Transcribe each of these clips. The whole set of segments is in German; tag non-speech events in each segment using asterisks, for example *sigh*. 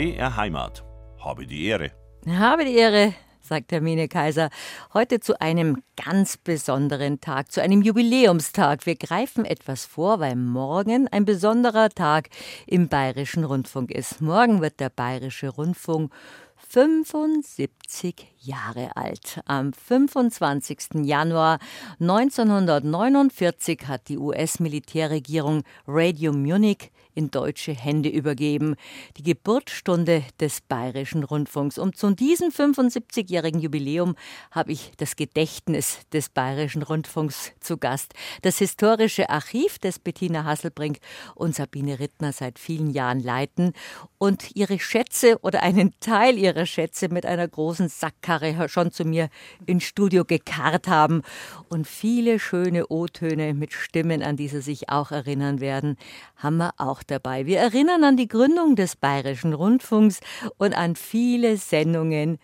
BR Heimat. Habe die Ehre. Habe die Ehre, sagt Hermine Kaiser. Heute zu einem ganz besonderen Tag, zu einem Jubiläumstag. Wir greifen etwas vor, weil morgen ein besonderer Tag im Bayerischen Rundfunk ist. Morgen wird der Bayerische Rundfunk 75 Jahre alt. Am 25. Januar 1949 hat die US-Militärregierung Radio Munich in deutsche Hände übergeben. Die Geburtsstunde des Bayerischen Rundfunks. Und zu diesem 75-jährigen Jubiläum habe ich das Gedächtnis des Bayerischen Rundfunks zu Gast. Das historische Archiv, das Bettina Hasselbrink und Sabine Rittner seit vielen Jahren leiten und ihre Schätze oder einen Teil ihrer Schätze mit einer großen Sackkarre schon zu mir ins Studio gekarrt haben und viele schöne O-Töne mit Stimmen, an die sie sich auch erinnern werden, haben wir auch dabei. Wir erinnern an die Gründung des Bayerischen Rundfunks und an viele Sendungen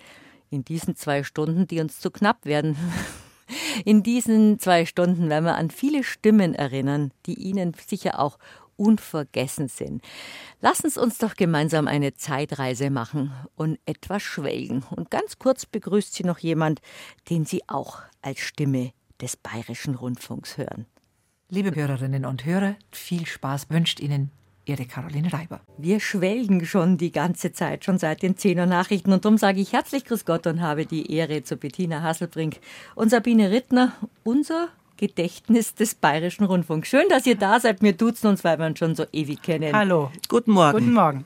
in diesen zwei Stunden, die uns zu knapp werden. *laughs* In diesen zwei Stunden werden wir an viele Stimmen erinnern, die Ihnen sicher auch unvergessen sind. Lassen Sie uns doch gemeinsam eine Zeitreise machen und etwas schwelgen. Und ganz kurz begrüßt Sie noch jemand, den Sie auch als Stimme des Bayerischen Rundfunks hören. Liebe Hörerinnen und Hörer, viel Spaß wünscht Ihnen Ihre Caroline Reiber. Wir schwelgen schon die ganze Zeit, schon seit den 10 Nachrichten. Und darum sage ich herzlich Grüß Gott und habe die Ehre zu Bettina Hasselbrink und Sabine Rittner, unser Gedächtnis des Bayerischen Rundfunks. Schön, dass ihr da seid. Wir duzen uns, weil wir uns schon so ewig kennen. Hallo. Guten Morgen. Guten Morgen.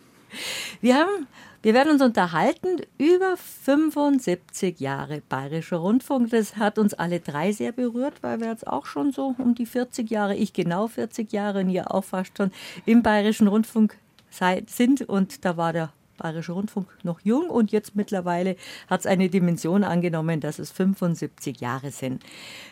Wir haben wir werden uns unterhalten über 75 Jahre Bayerischer Rundfunk. Das hat uns alle drei sehr berührt, weil wir jetzt auch schon so um die 40 Jahre, ich genau 40 Jahre und ihr auch fast schon im Bayerischen Rundfunk sind. Und da war der Bayerische Rundfunk noch jung und jetzt mittlerweile hat es eine Dimension angenommen, dass es 75 Jahre sind.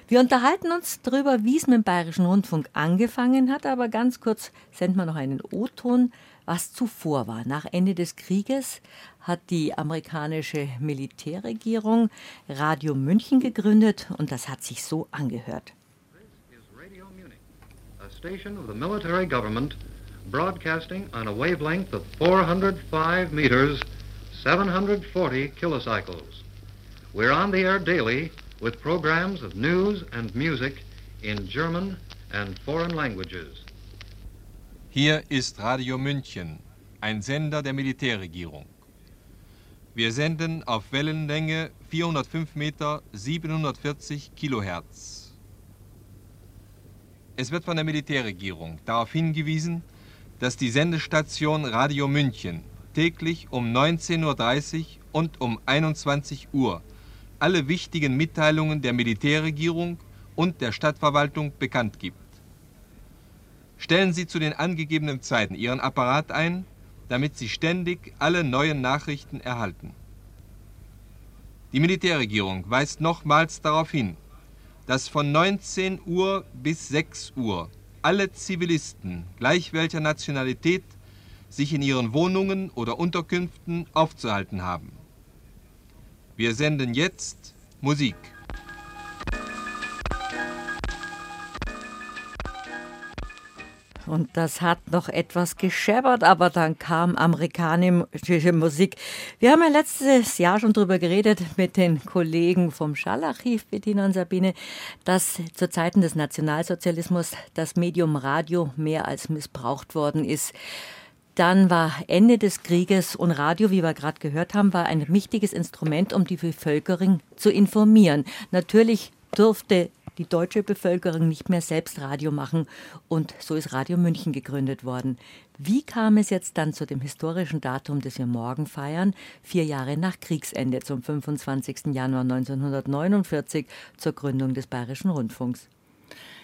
Wir unterhalten uns darüber, wie es mit dem Bayerischen Rundfunk angefangen hat, aber ganz kurz senden wir noch einen O-Ton was zuvor war. Nach Ende des Krieges hat die amerikanische Militärregierung Radio München gegründet und das hat sich so angehört. This is Radio Munich, a station of the military government broadcasting on a wavelength of 405 meters, 740 kilocycles. We're on the air daily with programs of news and music in German and foreign languages. Hier ist Radio München, ein Sender der Militärregierung. Wir senden auf Wellenlänge 405 Meter 740 Kilohertz. Es wird von der Militärregierung darauf hingewiesen, dass die Sendestation Radio München täglich um 19.30 Uhr und um 21 Uhr alle wichtigen Mitteilungen der Militärregierung und der Stadtverwaltung bekannt gibt. Stellen Sie zu den angegebenen Zeiten Ihren Apparat ein, damit Sie ständig alle neuen Nachrichten erhalten. Die Militärregierung weist nochmals darauf hin, dass von 19 Uhr bis 6 Uhr alle Zivilisten, gleich welcher Nationalität, sich in ihren Wohnungen oder Unterkünften aufzuhalten haben. Wir senden jetzt Musik. Und das hat noch etwas gescheppert, aber dann kam amerikanische Musik. Wir haben ja letztes Jahr schon darüber geredet mit den Kollegen vom Schallarchiv, Bettina und Sabine, dass zu Zeiten des Nationalsozialismus das Medium Radio mehr als missbraucht worden ist. Dann war Ende des Krieges und Radio, wie wir gerade gehört haben, war ein wichtiges Instrument, um die Bevölkerung zu informieren. Natürlich durfte die deutsche Bevölkerung nicht mehr selbst Radio machen und so ist Radio München gegründet worden. Wie kam es jetzt dann zu dem historischen Datum, das wir morgen feiern, vier Jahre nach Kriegsende, zum 25. Januar 1949, zur Gründung des Bayerischen Rundfunks?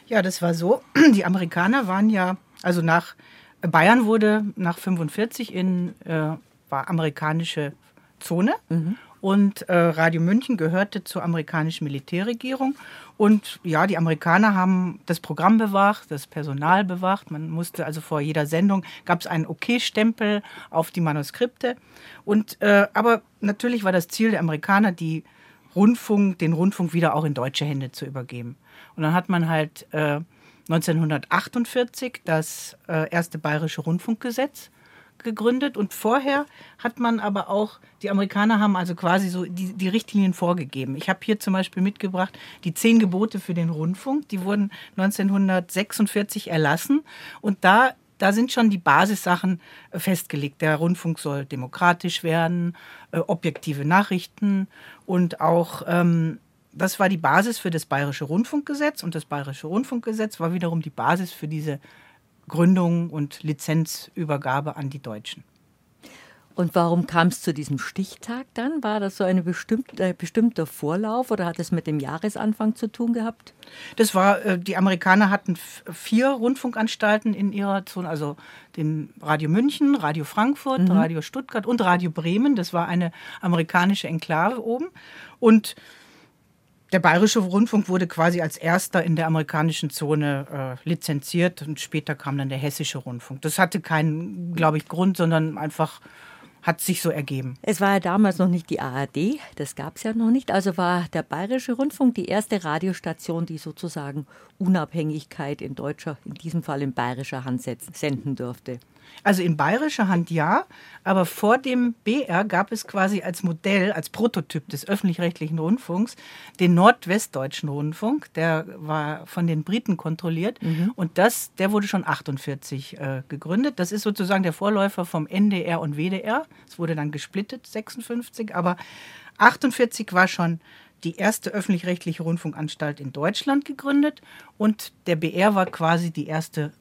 Ja, das war so. Die Amerikaner waren ja, also nach Bayern wurde nach 45 in äh, war amerikanische Zone. Mhm. Und äh, Radio München gehörte zur amerikanischen Militärregierung. Und ja, die Amerikaner haben das Programm bewacht, das Personal bewacht. Man musste also vor jeder Sendung gab es einen OK-Stempel auf die Manuskripte. Und äh, aber natürlich war das Ziel der Amerikaner, die Rundfunk, den Rundfunk wieder auch in deutsche Hände zu übergeben. Und dann hat man halt äh, 1948 das äh, erste bayerische Rundfunkgesetz gegründet und vorher hat man aber auch, die Amerikaner haben also quasi so die, die Richtlinien vorgegeben. Ich habe hier zum Beispiel mitgebracht die zehn Gebote für den Rundfunk, die wurden 1946 erlassen und da da sind schon die Basissachen äh, festgelegt. Der Rundfunk soll demokratisch werden, äh, objektive Nachrichten und auch ähm, das war die Basis für das Bayerische Rundfunkgesetz und das Bayerische Rundfunkgesetz war wiederum die Basis für diese Gründung und Lizenzübergabe an die Deutschen. Und warum kam es zu diesem Stichtag dann? War das so ein bestimmter, äh, bestimmter Vorlauf oder hat es mit dem Jahresanfang zu tun gehabt? Das war, äh, die Amerikaner hatten vier Rundfunkanstalten in ihrer Zone, also den Radio München, Radio Frankfurt, mhm. Radio Stuttgart und Radio Bremen. Das war eine amerikanische Enklave oben. Und der Bayerische Rundfunk wurde quasi als erster in der amerikanischen Zone äh, lizenziert und später kam dann der Hessische Rundfunk. Das hatte keinen, glaube ich, Grund, sondern einfach hat sich so ergeben. Es war ja damals noch nicht die ARD, das gab es ja noch nicht. Also war der Bayerische Rundfunk die erste Radiostation, die sozusagen Unabhängigkeit in deutscher, in diesem Fall in bayerischer Hand senden durfte. Also in bayerischer Hand ja, aber vor dem BR gab es quasi als Modell, als Prototyp des öffentlich-rechtlichen Rundfunks den nordwestdeutschen Rundfunk. Der war von den Briten kontrolliert mhm. und das, der wurde schon 48 äh, gegründet. Das ist sozusagen der Vorläufer vom NDR und WDR. Es wurde dann gesplittet 56, aber 48 war schon die erste öffentlich-rechtliche Rundfunkanstalt in Deutschland gegründet und der BR war quasi die erste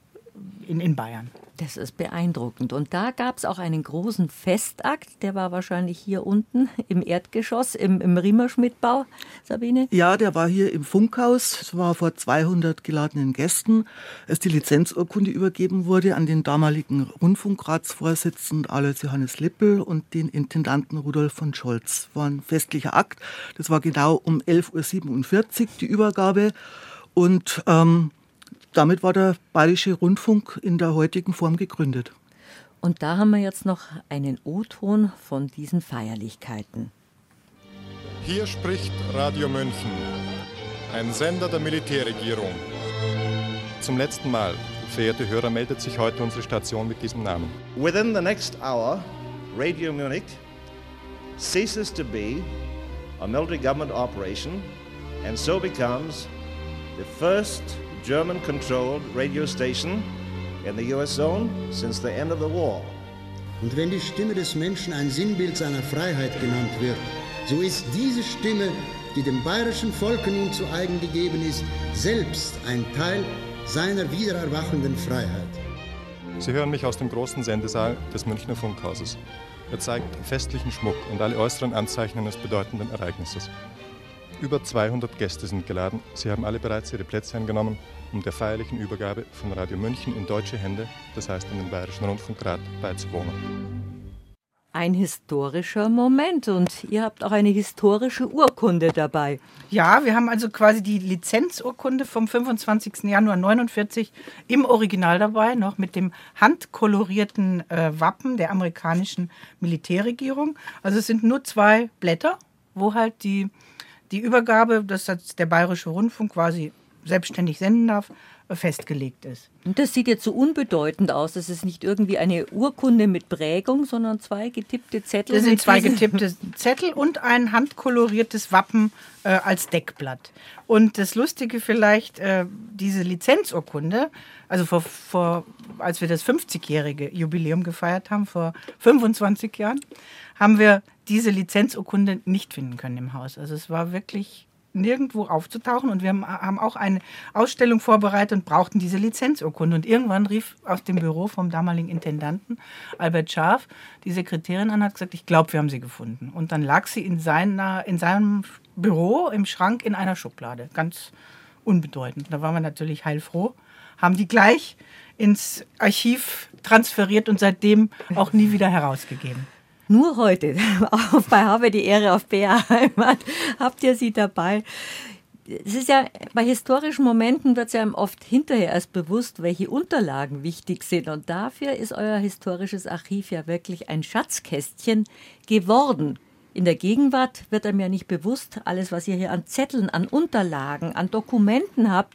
in, in Bayern. Das ist beeindruckend. Und da gab es auch einen großen Festakt, der war wahrscheinlich hier unten im Erdgeschoss, im, im Riemerschmidtbau, Sabine? Ja, der war hier im Funkhaus. Es war vor 200 geladenen Gästen, als die Lizenzurkunde übergeben wurde an den damaligen Rundfunkratsvorsitzenden Alois Johannes Lippel und den Intendanten Rudolf von Scholz. War ein festlicher Akt. Das war genau um 11.47 Uhr die Übergabe. Und ähm, damit war der Bayerische Rundfunk in der heutigen Form gegründet. Und da haben wir jetzt noch einen O-Ton von diesen Feierlichkeiten. Hier spricht Radio München, ein Sender der Militärregierung. Zum letzten Mal, verehrte Hörer, meldet sich heute unsere Station mit diesem Namen. Within the next hour, Radio Munich ceases to be a military government operation and so becomes the first German controlled radio station in the US zone since the end of the war. Und wenn die Stimme des Menschen ein Sinnbild seiner Freiheit genannt wird, so ist diese Stimme, die dem bayerischen Volke nun zu eigen gegeben ist, selbst ein Teil seiner wiedererwachenden Freiheit. Sie hören mich aus dem großen Sendesaal des Münchner Funkhauses. Er zeigt festlichen Schmuck und alle äußeren Anzeichen eines bedeutenden Ereignisses. Über 200 Gäste sind geladen. Sie haben alle bereits ihre Plätze eingenommen, um der feierlichen Übergabe von Radio München in deutsche Hände, das heißt in den Bayerischen Rundfunkrat, beizuwohnen. Ein historischer Moment und ihr habt auch eine historische Urkunde dabei. Ja, wir haben also quasi die Lizenzurkunde vom 25. Januar 49 im Original dabei, noch mit dem handkolorierten äh, Wappen der amerikanischen Militärregierung. Also es sind nur zwei Blätter, wo halt die die Übergabe, dass der Bayerische Rundfunk quasi selbstständig senden darf, festgelegt ist. Und das sieht jetzt so unbedeutend aus. Das ist nicht irgendwie eine Urkunde mit Prägung, sondern zwei getippte Zettel. Das sind zwei getippte *laughs* Zettel und ein handkoloriertes Wappen äh, als Deckblatt. Und das Lustige vielleicht, äh, diese Lizenzurkunde, also vor, vor, als wir das 50-jährige Jubiläum gefeiert haben, vor 25 Jahren, haben wir diese Lizenzurkunde nicht finden können im Haus. Also es war wirklich nirgendwo aufzutauchen und wir haben auch eine Ausstellung vorbereitet und brauchten diese Lizenzurkunde. Und irgendwann rief aus dem Büro vom damaligen Intendanten Albert Scharf die Sekretärin an und hat gesagt, ich glaube, wir haben sie gefunden. Und dann lag sie in, seiner, in seinem Büro im Schrank in einer Schublade, ganz unbedeutend. Da waren wir natürlich heilfroh, haben die gleich ins Archiv transferiert und seitdem auch nie wieder herausgegeben. Nur heute, *laughs* auch bei Habe die Ehre auf BR Heimat, habt ihr sie dabei. Es ist ja, bei historischen Momenten wird es ja oft hinterher erst bewusst, welche Unterlagen wichtig sind. Und dafür ist euer historisches Archiv ja wirklich ein Schatzkästchen geworden. In der Gegenwart wird einem ja nicht bewusst, alles, was ihr hier an Zetteln, an Unterlagen, an Dokumenten habt,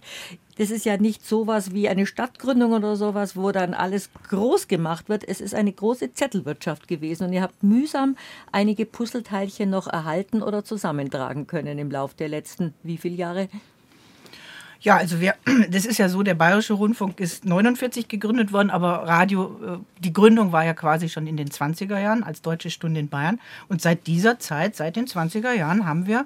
das ist ja nicht sowas wie eine Stadtgründung oder sowas, wo dann alles groß gemacht wird. Es ist eine große Zettelwirtschaft gewesen und ihr habt mühsam einige Puzzleteilchen noch erhalten oder zusammentragen können im Laufe der letzten wie viele Jahre? Ja, also wir, *clears throat* das ist ja so, der Bayerische Rundfunk ist 49 gegründet worden, aber Radio, äh, die Gründung war ja quasi schon in den 20er Jahren als Deutsche Stunde in Bayern. Und seit dieser Zeit, seit den 20er Jahren, haben wir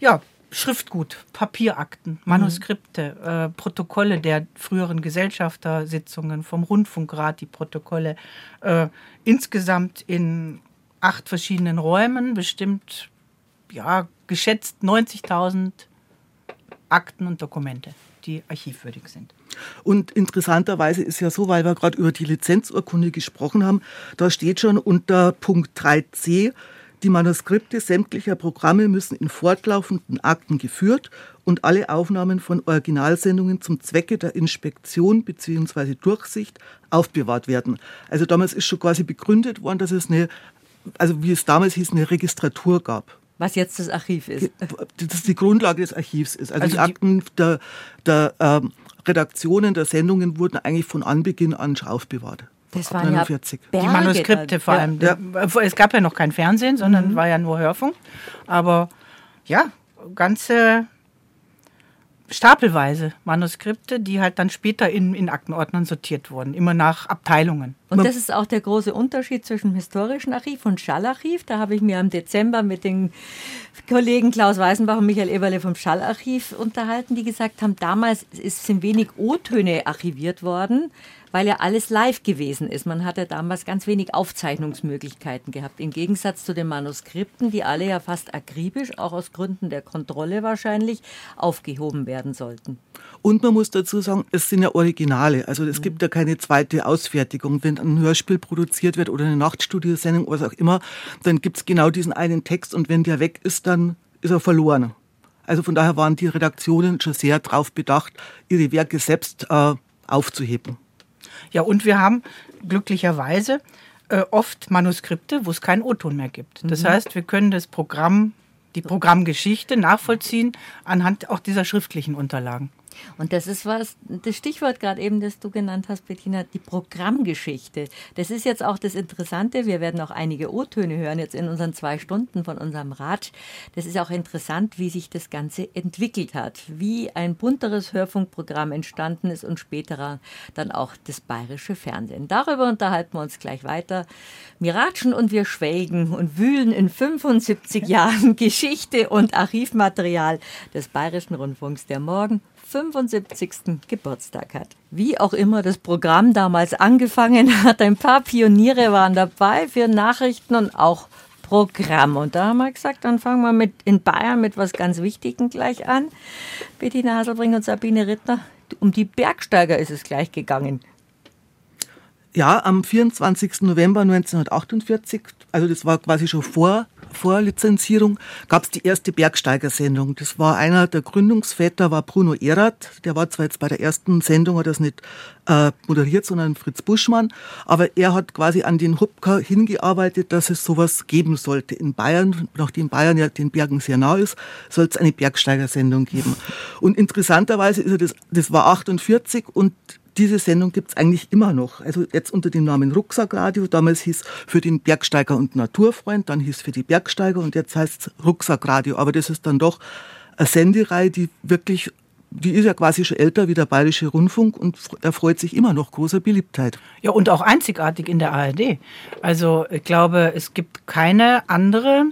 ja, Schriftgut, Papierakten, Manuskripte, mhm. äh, Protokolle der früheren Gesellschaftersitzungen vom Rundfunkrat, die Protokolle äh, insgesamt in acht verschiedenen Räumen, bestimmt ja, geschätzt 90.000 Akten und Dokumente, die archivwürdig sind. Und interessanterweise ist ja so, weil wir gerade über die Lizenzurkunde gesprochen haben, da steht schon unter Punkt 3c, die Manuskripte sämtlicher Programme müssen in fortlaufenden Akten geführt und alle Aufnahmen von Originalsendungen zum Zwecke der Inspektion bzw. Durchsicht aufbewahrt werden. Also damals ist schon quasi begründet worden, dass es eine, also wie es damals hieß, eine Registratur gab. Was jetzt das Archiv ist. Das die Grundlage des Archivs ist. Also, also die Akten der, der ähm, Redaktionen, der Sendungen wurden eigentlich von Anbeginn an aufbewahrt. Das waren 49. ja die Manuskripte vor allem. Ja. Es gab ja noch kein Fernsehen, sondern mhm. war ja nur Hörfunk. Aber ja, ganze stapelweise Manuskripte, die halt dann später in, in Aktenordnern sortiert wurden, immer nach Abteilungen. Und das ist auch der große Unterschied zwischen historischen Archiv und Schallarchiv. Da habe ich mir im Dezember mit den Kollegen Klaus Weißenbach und Michael Eberle vom Schallarchiv unterhalten, die gesagt haben, damals sind wenig O-Töne archiviert worden weil ja alles live gewesen ist. Man hatte damals ganz wenig Aufzeichnungsmöglichkeiten gehabt, im Gegensatz zu den Manuskripten, die alle ja fast akribisch, auch aus Gründen der Kontrolle wahrscheinlich, aufgehoben werden sollten. Und man muss dazu sagen, es sind ja Originale. Also es mhm. gibt ja keine zweite Ausfertigung. Wenn ein Hörspiel produziert wird oder eine Nachtstudiosendung oder was auch immer, dann gibt es genau diesen einen Text und wenn der weg ist, dann ist er verloren. Also von daher waren die Redaktionen schon sehr darauf bedacht, ihre Werke selbst äh, aufzuheben. Ja, und wir haben glücklicherweise äh, oft Manuskripte, wo es keinen O-Ton mehr gibt. Das mhm. heißt, wir können das Programm, die Programmgeschichte nachvollziehen anhand auch dieser schriftlichen Unterlagen. Und das ist was, das Stichwort gerade eben, das du genannt hast, Bettina, die Programmgeschichte. Das ist jetzt auch das Interessante. Wir werden auch einige O-Töne hören jetzt in unseren zwei Stunden von unserem Rat. Das ist auch interessant, wie sich das Ganze entwickelt hat, wie ein bunteres Hörfunkprogramm entstanden ist und später dann auch das bayerische Fernsehen. Darüber unterhalten wir uns gleich weiter. Wir ratschen und wir schwelgen und wühlen in 75 *laughs* Jahren Geschichte und Archivmaterial des Bayerischen Rundfunks, der morgen 75. Geburtstag hat. Wie auch immer das Programm damals angefangen hat, ein paar Pioniere waren dabei für Nachrichten und auch Programm. Und da haben wir gesagt, dann fangen wir mit in Bayern mit was ganz Wichtigem gleich an. Bettina Haselbring und Sabine Rittner, um die Bergsteiger ist es gleich gegangen. Ja, am 24. November 1948, also das war quasi schon vor Vorlizenzierung gab es die erste Bergsteigersendung. Das war einer der Gründungsväter, war Bruno Erath. Der war zwar jetzt bei der ersten Sendung, hat das nicht äh, moderiert, sondern Fritz Buschmann. Aber er hat quasi an den Hubka hingearbeitet, dass es sowas geben sollte. In Bayern, nachdem Bayern ja den Bergen sehr nah ist, soll es eine Bergsteigersendung geben. Und interessanterweise ist er das, das war 48 und diese Sendung gibt es eigentlich immer noch. Also jetzt unter dem Namen Rucksackradio. Damals hieß für den Bergsteiger und Naturfreund, dann hieß für die Bergsteiger und jetzt heißt es Rucksackradio. Aber das ist dann doch eine Sendereihe, die wirklich, die ist ja quasi schon älter wie der Bayerische Rundfunk und erfreut sich immer noch großer Beliebtheit. Ja, und auch einzigartig in der ARD. Also ich glaube, es gibt keine andere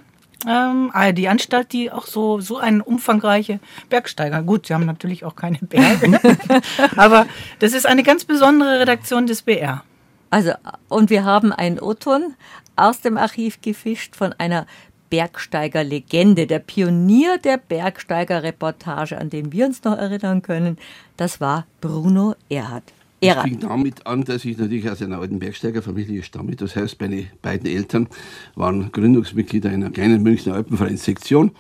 ähm, ARD-Anstalt, die auch so, so einen umfangreiche Bergsteiger. Gut, sie haben natürlich auch keine Berge, *laughs* aber das ist eine ganz besondere Redaktion des BR. Also, und wir haben einen O-Ton aus dem Archiv gefischt von einer Bergsteiger-Legende, der Pionier der Bergsteiger-Reportage, an den wir uns noch erinnern können. Das war Bruno Erhardt. Es fing damit an, dass ich natürlich aus einer alten Bergsteigerfamilie stamme. Das heißt, meine beiden Eltern waren Gründungsmitglieder einer kleinen Münchner Alpenvereinssektion.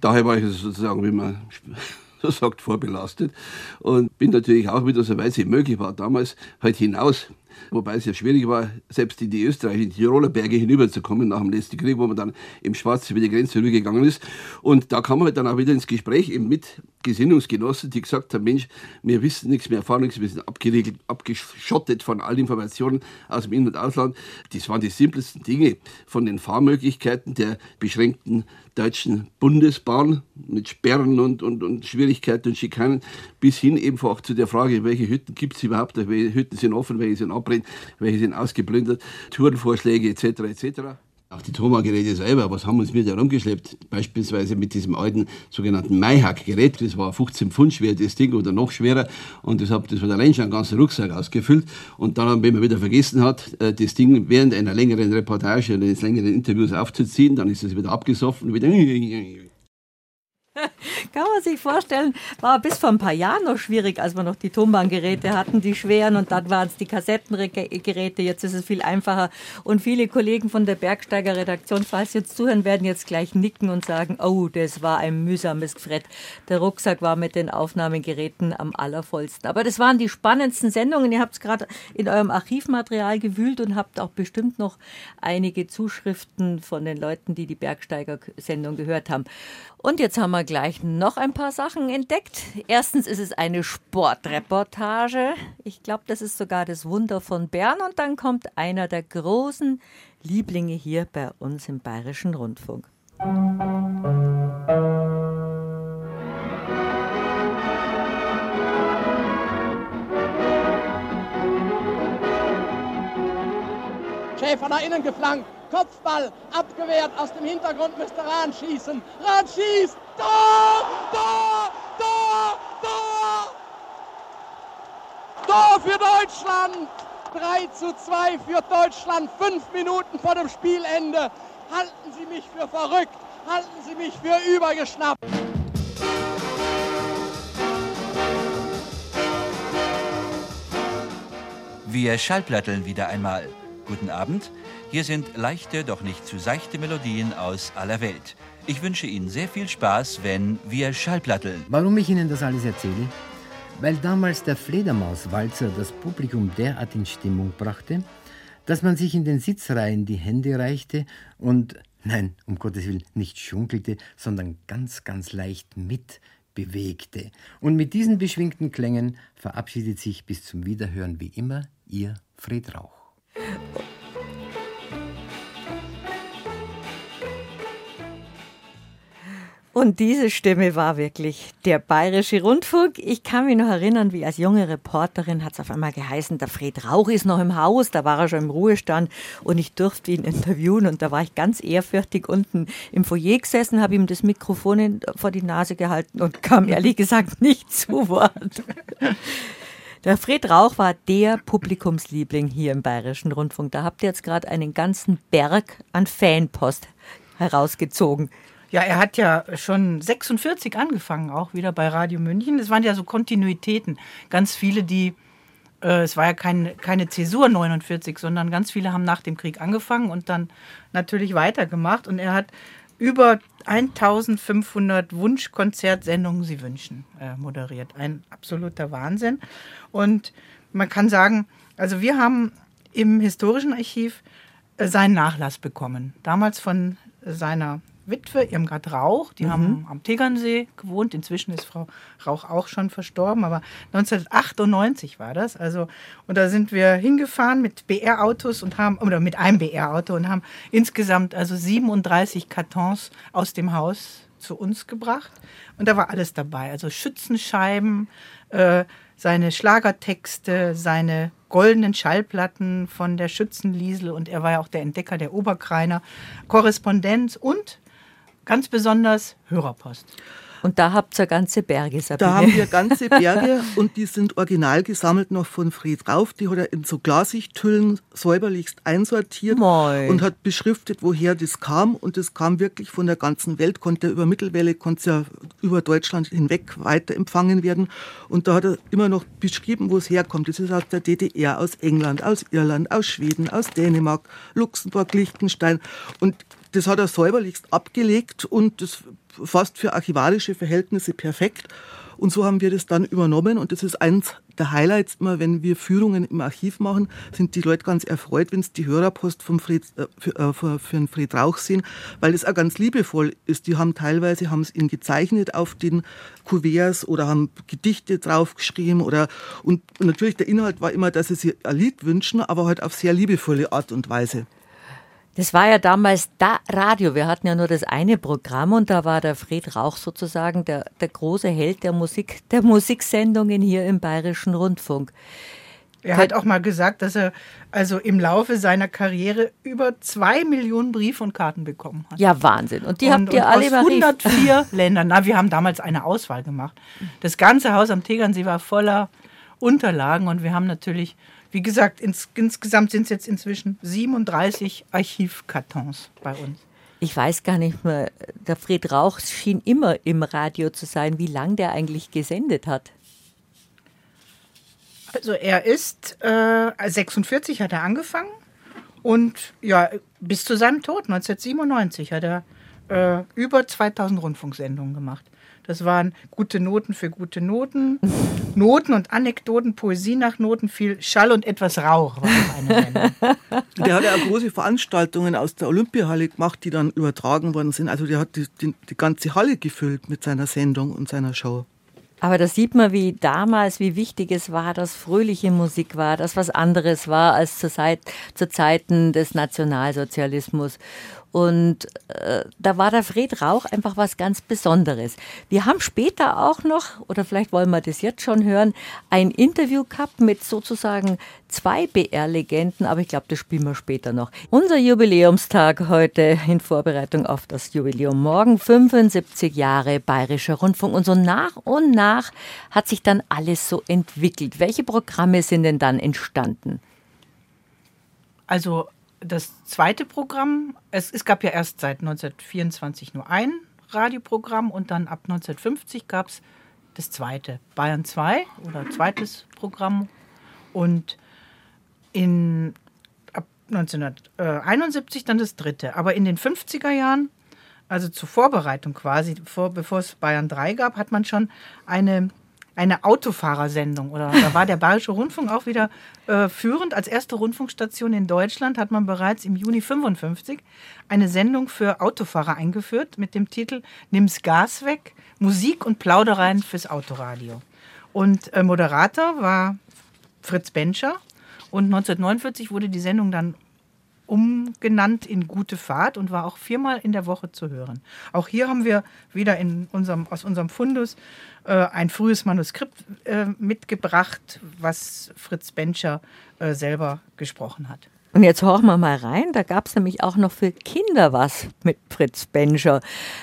Daher war ich sozusagen, wie man *laughs* so sagt, vorbelastet und bin natürlich auch wieder, soweit es möglich war, damals halt hinaus wobei es ja schwierig war, selbst in die österreichischen Tiroler Berge hinüberzukommen nach dem letzten Krieg, wo man dann im Schwarz über die Grenze rübergegangen ist. Und da kam man halt dann auch wieder ins Gespräch eben mit Gesinnungsgenossen, die gesagt haben, Mensch, wir wissen nichts, wir erfahren nichts, wir sind abgeregelt, abgeschottet von allen Informationen aus dem In- und Ausland. Das waren die simpelsten Dinge von den Fahrmöglichkeiten der beschränkten Deutschen Bundesbahn mit Sperren und, und, und Schwierigkeiten und Schikanen bis hin eben auch zu der Frage, welche Hütten gibt es überhaupt, welche Hütten sind offen, welche sind abbrennt, welche sind ausgeplündert, Tourenvorschläge etc. etc. Auch die Thoma-Geräte selber, was haben uns mit herumgeschleppt? Beispielsweise mit diesem alten sogenannten Maihack-Gerät. Das war 15 Pfund schwer, das Ding, oder noch schwerer. Und das hat das hat allein schon einen ganzen Rucksack ausgefüllt. Und dann, wenn man wieder vergessen hat, äh, das Ding während einer längeren Reportage oder eines längeren Interviews aufzuziehen, dann ist es wieder abgesoffen und wieder *laughs* Kann man sich vorstellen, war bis vor ein paar Jahren noch schwierig, als wir noch die Tonbandgeräte hatten, die schweren, und dann waren es die Kassettengeräte. Jetzt ist es viel einfacher. Und viele Kollegen von der Bergsteiger-Redaktion, falls Sie jetzt zuhören, werden jetzt gleich nicken und sagen: Oh, das war ein mühsames Gefrett. Der Rucksack war mit den Aufnahmegeräten am allervollsten. Aber das waren die spannendsten Sendungen. Ihr habt es gerade in eurem Archivmaterial gewühlt und habt auch bestimmt noch einige Zuschriften von den Leuten, die die Bergsteiger-Sendung gehört haben. Und jetzt haben wir gleich noch ein paar Sachen entdeckt. Erstens ist es eine Sportreportage. Ich glaube, das ist sogar das Wunder von Bern. Und dann kommt einer der großen Lieblinge hier bei uns im Bayerischen Rundfunk. Schäfer nach innen geflankt. Kopfball abgewehrt. Aus dem Hintergrund müsste Rahn schießen. Rahn schießt. Tor! Tor! Tor! Tor! Tor für Deutschland! 3 zu 2 für Deutschland. Fünf Minuten vor dem Spielende. Halten Sie mich für verrückt. Halten Sie mich für übergeschnappt. Wir schallplatteln wieder einmal. Guten Abend. Hier sind leichte, doch nicht zu seichte Melodien aus aller Welt. Ich wünsche Ihnen sehr viel Spaß, wenn wir schallplatteln. Warum ich Ihnen das alles erzähle? Weil damals der Fledermauswalzer das Publikum derart in Stimmung brachte, dass man sich in den Sitzreihen die Hände reichte und, nein, um Gottes Willen, nicht schunkelte, sondern ganz, ganz leicht mitbewegte. Und mit diesen beschwingten Klängen verabschiedet sich bis zum Wiederhören wie immer Ihr Fred Rauch. Und diese Stimme war wirklich der Bayerische Rundfunk. Ich kann mich noch erinnern, wie als junge Reporterin hat es auf einmal geheißen, der Fred Rauch ist noch im Haus, da war er schon im Ruhestand und ich durfte ihn interviewen und da war ich ganz ehrfürchtig unten im Foyer gesessen, habe ihm das Mikrofon vor die Nase gehalten und kam ehrlich gesagt nicht zu Wort. Der Fred Rauch war der Publikumsliebling hier im Bayerischen Rundfunk. Da habt ihr jetzt gerade einen ganzen Berg an Fanpost herausgezogen. Ja, er hat ja schon 46 angefangen, auch wieder bei Radio München. Es waren ja so Kontinuitäten. Ganz viele, die, äh, es war ja kein, keine Zäsur 49, sondern ganz viele haben nach dem Krieg angefangen und dann natürlich weitergemacht. Und er hat über 1500 Wunschkonzertsendungen, Sie wünschen, äh, moderiert. Ein absoluter Wahnsinn. Und man kann sagen, also wir haben im historischen Archiv äh, seinen Nachlass bekommen. Damals von seiner Witwe, Irmgard Rauch, die Mhm. haben am Tegernsee gewohnt. Inzwischen ist Frau Rauch auch schon verstorben, aber 1998 war das. Also, und da sind wir hingefahren mit BR-Autos und haben, oder mit einem BR-Auto und haben insgesamt also 37 Kartons aus dem Haus zu uns gebracht. Und da war alles dabei. Also Schützenscheiben, äh, seine Schlagertexte, seine goldenen Schallplatten von der Schützenliesel und er war ja auch der Entdecker der Oberkreiner, Korrespondenz und ganz besonders Hörerpost. Und da habt ihr ganze Berge, Sabine. Da haben wir *laughs* ganze Berge und die sind original gesammelt noch von Fred Rauf. Die hat er in so Glasichthüllen säuberlichst einsortiert Moi. und hat beschriftet, woher das kam. Und das kam wirklich von der ganzen Welt, konnte über Mittelwelle, konnte ja über Deutschland hinweg weiterempfangen werden. Und da hat er immer noch beschrieben, wo es herkommt. Das ist aus der DDR, aus England, aus Irland, aus Schweden, aus Dänemark, Luxemburg, Liechtenstein. Und das hat er säuberlichst abgelegt und das fast für archivarische Verhältnisse perfekt. Und so haben wir das dann übernommen und das ist eins der Highlights immer, wenn wir Führungen im Archiv machen, sind die Leute ganz erfreut, wenn sie die Hörerpost vom Fred, äh, für, äh, für, für den Fred Rauch sehen, weil es auch ganz liebevoll ist. Die haben teilweise haben es ihn gezeichnet auf den Kuverts oder haben Gedichte draufgeschrieben oder und natürlich der Inhalt war immer, dass sie sich ein Lied wünschen, aber halt auf sehr liebevolle Art und Weise. Das war ja damals da Radio. Wir hatten ja nur das eine Programm und da war der Fred Rauch sozusagen der, der große Held der Musik, der Musiksendungen hier im Bayerischen Rundfunk. Er hat auch mal gesagt, dass er also im Laufe seiner Karriere über zwei Millionen Briefe und Karten bekommen hat. Ja, Wahnsinn. Und die und, habt ihr alle aus 104 *laughs* Ländern. Na, wir haben damals eine Auswahl gemacht. Das ganze Haus am Tegernsee war voller Unterlagen und wir haben natürlich wie gesagt, ins, insgesamt sind es jetzt inzwischen 37 Archivkartons bei uns. Ich weiß gar nicht mehr, der Fred Rauch schien immer im Radio zu sein, wie lange der eigentlich gesendet hat. Also er ist äh, 46 hat er angefangen und ja, bis zu seinem Tod 1997 hat er äh, über 2000 Rundfunksendungen gemacht. Das waren gute Noten für gute Noten, Noten und Anekdoten, Poesie nach Noten, viel Schall und etwas Rauch war eine. *laughs* Der hat ja auch große Veranstaltungen aus der Olympiahalle gemacht, die dann übertragen worden sind. Also der hat die, die, die ganze Halle gefüllt mit seiner Sendung und seiner Show. Aber da sieht man, wie damals, wie wichtig es war, dass fröhliche Musik war, dass was anderes war als zu, Zeit, zu Zeiten des Nationalsozialismus. Und äh, da war der Fred Rauch einfach was ganz Besonderes. Wir haben später auch noch, oder vielleicht wollen wir das jetzt schon hören, ein Interview gehabt mit sozusagen zwei BR-Legenden, aber ich glaube, das spielen wir später noch. Unser Jubiläumstag heute in Vorbereitung auf das Jubiläum morgen, 75 Jahre Bayerischer Rundfunk. Und so nach und nach hat sich dann alles so entwickelt. Welche Programme sind denn dann entstanden? Also das zweite Programm, es, es gab ja erst seit 1924 nur ein Radioprogramm und dann ab 1950 gab es das zweite, Bayern 2 oder zweites Programm. Und in, ab 1971 dann das dritte. Aber in den 50er Jahren, also zur Vorbereitung quasi, vor, bevor es Bayern 3 gab, hat man schon eine eine Autofahrersendung. Oder da war der Bayerische Rundfunk auch wieder äh, führend. Als erste Rundfunkstation in Deutschland hat man bereits im Juni 55 eine Sendung für Autofahrer eingeführt mit dem Titel Nimm's Gas weg, Musik und Plaudereien fürs Autoradio. Und äh, Moderator war Fritz Bencher. Und 1949 wurde die Sendung dann umgenannt in Gute Fahrt und war auch viermal in der Woche zu hören. Auch hier haben wir wieder in unserem, aus unserem Fundus äh, ein frühes Manuskript äh, mitgebracht, was Fritz Bencher äh, selber gesprochen hat. Und jetzt horchen wir mal rein, da gab es nämlich auch noch für Kinder was mit Fritz Bencher.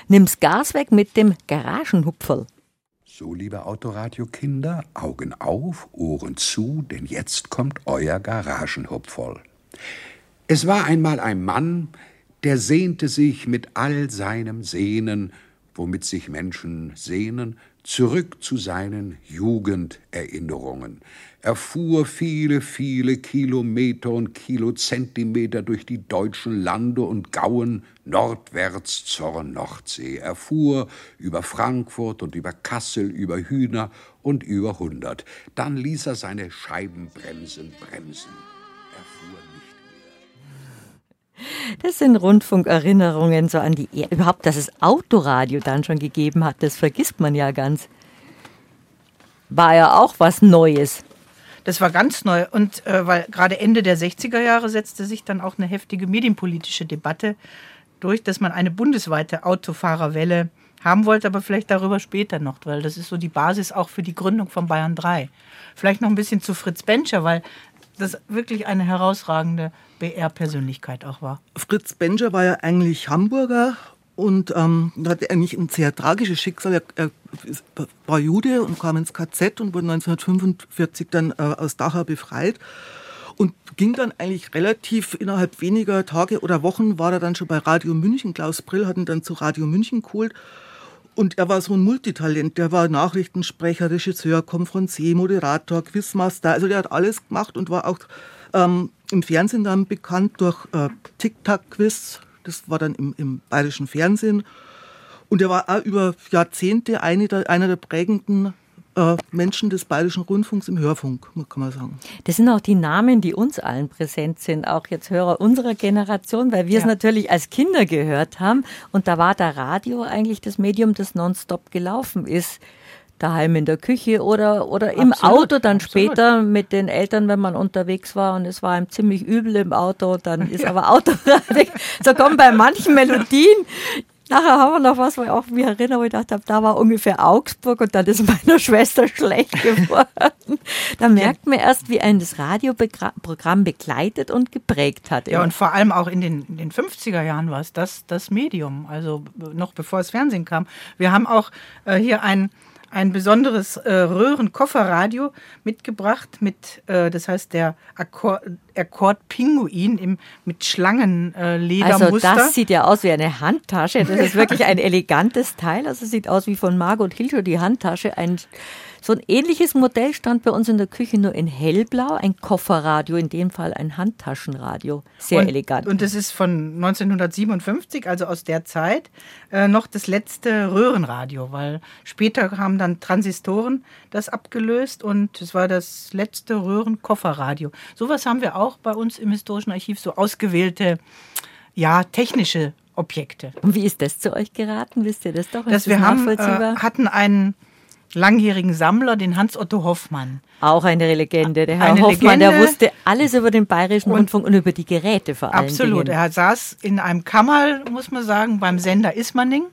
Nimm's Gas weg mit dem Garagenhupferl. So, liebe Autoradio-Kinder, Augen auf, Ohren zu, denn jetzt kommt euer Garagenhupferl. Es war einmal ein Mann, der sehnte sich mit all seinem Sehnen, womit sich Menschen sehnen, zurück zu seinen Jugenderinnerungen. Er fuhr viele, viele Kilometer und Kilozentimeter durch die deutschen Lande und Gauen nordwärts zur Nordsee. Er fuhr über Frankfurt und über Kassel, über Hühner und über Hundert. Dann ließ er seine Scheibenbremsen bremsen. Das sind Rundfunkerinnerungen so an die er überhaupt, dass es Autoradio dann schon gegeben hat, das vergisst man ja ganz. War ja auch was Neues. Das war ganz neu und äh, weil gerade Ende der 60er Jahre setzte sich dann auch eine heftige medienpolitische Debatte durch, dass man eine bundesweite Autofahrerwelle haben wollte, aber vielleicht darüber später noch, weil das ist so die Basis auch für die Gründung von Bayern 3. Vielleicht noch ein bisschen zu Fritz Bencher, weil das wirklich eine herausragende BR-Persönlichkeit auch war. Fritz Bencher war ja eigentlich Hamburger und ähm, hatte eigentlich ein sehr tragisches Schicksal. Er, er, war Jude und kam ins KZ und wurde 1945 dann äh, aus Dachau befreit und ging dann eigentlich relativ innerhalb weniger Tage oder Wochen war er dann schon bei Radio München. Klaus Brill hat ihn dann zu Radio München geholt. Und er war so ein Multitalent. Der war Nachrichtensprecher, Regisseur, Konferencier, Moderator, Quizmaster. Also der hat alles gemacht und war auch ähm, im Fernsehen dann bekannt durch äh, Tic-Tac-Quiz. Das war dann im, im bayerischen Fernsehen. Und er war auch über Jahrzehnte eine der, einer der prägenden äh, Menschen des Bayerischen Rundfunks im Hörfunk, kann man sagen. Das sind auch die Namen, die uns allen präsent sind, auch jetzt Hörer unserer Generation, weil wir ja. es natürlich als Kinder gehört haben. Und da war der Radio eigentlich das Medium, das nonstop gelaufen ist daheim in der Küche oder, oder im absolut, Auto dann absolut. später mit den Eltern, wenn man unterwegs war und es war ihm ziemlich übel im Auto, dann ist *laughs* ja. aber Autoradio. *laughs* so kommen bei manchen Melodien Nachher haben wir noch was, wo ich auch mich erinnere, wo ich dachte, da war ungefähr Augsburg und dann ist *laughs* meiner Schwester schlecht geworden. Da merkt man erst, wie ein das Radioprogramm begleitet und geprägt hat. Ja, und vor allem auch in den, in den 50er Jahren war es das, das Medium, also noch bevor das Fernsehen kam. Wir haben auch äh, hier ein ein besonderes äh, Röhrenkofferradio mitgebracht mit, äh, das heißt der Akkord, Akkord Pinguin im, mit Schlangenledermuster. Also das sieht ja aus wie eine Handtasche. Das ist wirklich ein *laughs* elegantes Teil. Also sieht aus wie von Margot Hilscher die Handtasche. Ein so ein ähnliches Modell stand bei uns in der Küche nur in hellblau, ein Kofferradio, in dem Fall ein Handtaschenradio. Sehr und, elegant. Und das ist von 1957, also aus der Zeit, äh, noch das letzte Röhrenradio, weil später haben dann Transistoren das abgelöst und es war das letzte Röhrenkofferradio. Sowas haben wir auch bei uns im Historischen Archiv, so ausgewählte, ja, technische Objekte. Und wie ist das zu euch geraten? Wisst ihr das doch? Dass wir haben, äh, hatten einen langjährigen Sammler, den Hans-Otto Hoffmann. Auch eine Legende. Der Herr eine Hoffmann, Legende. der wusste alles über den Bayerischen und Rundfunk und über die Geräte vor allem. Absolut. Dingen. Er saß in einem Kammerl, muss man sagen, beim Sender Ismaning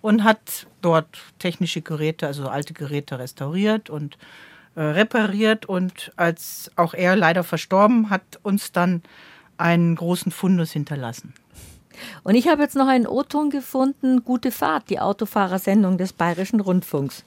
und hat dort technische Geräte, also alte Geräte restauriert und äh, repariert. Und als auch er leider verstorben, hat uns dann einen großen Fundus hinterlassen. Und ich habe jetzt noch einen O-Ton gefunden, Gute Fahrt, die Autofahrersendung des Bayerischen Rundfunks.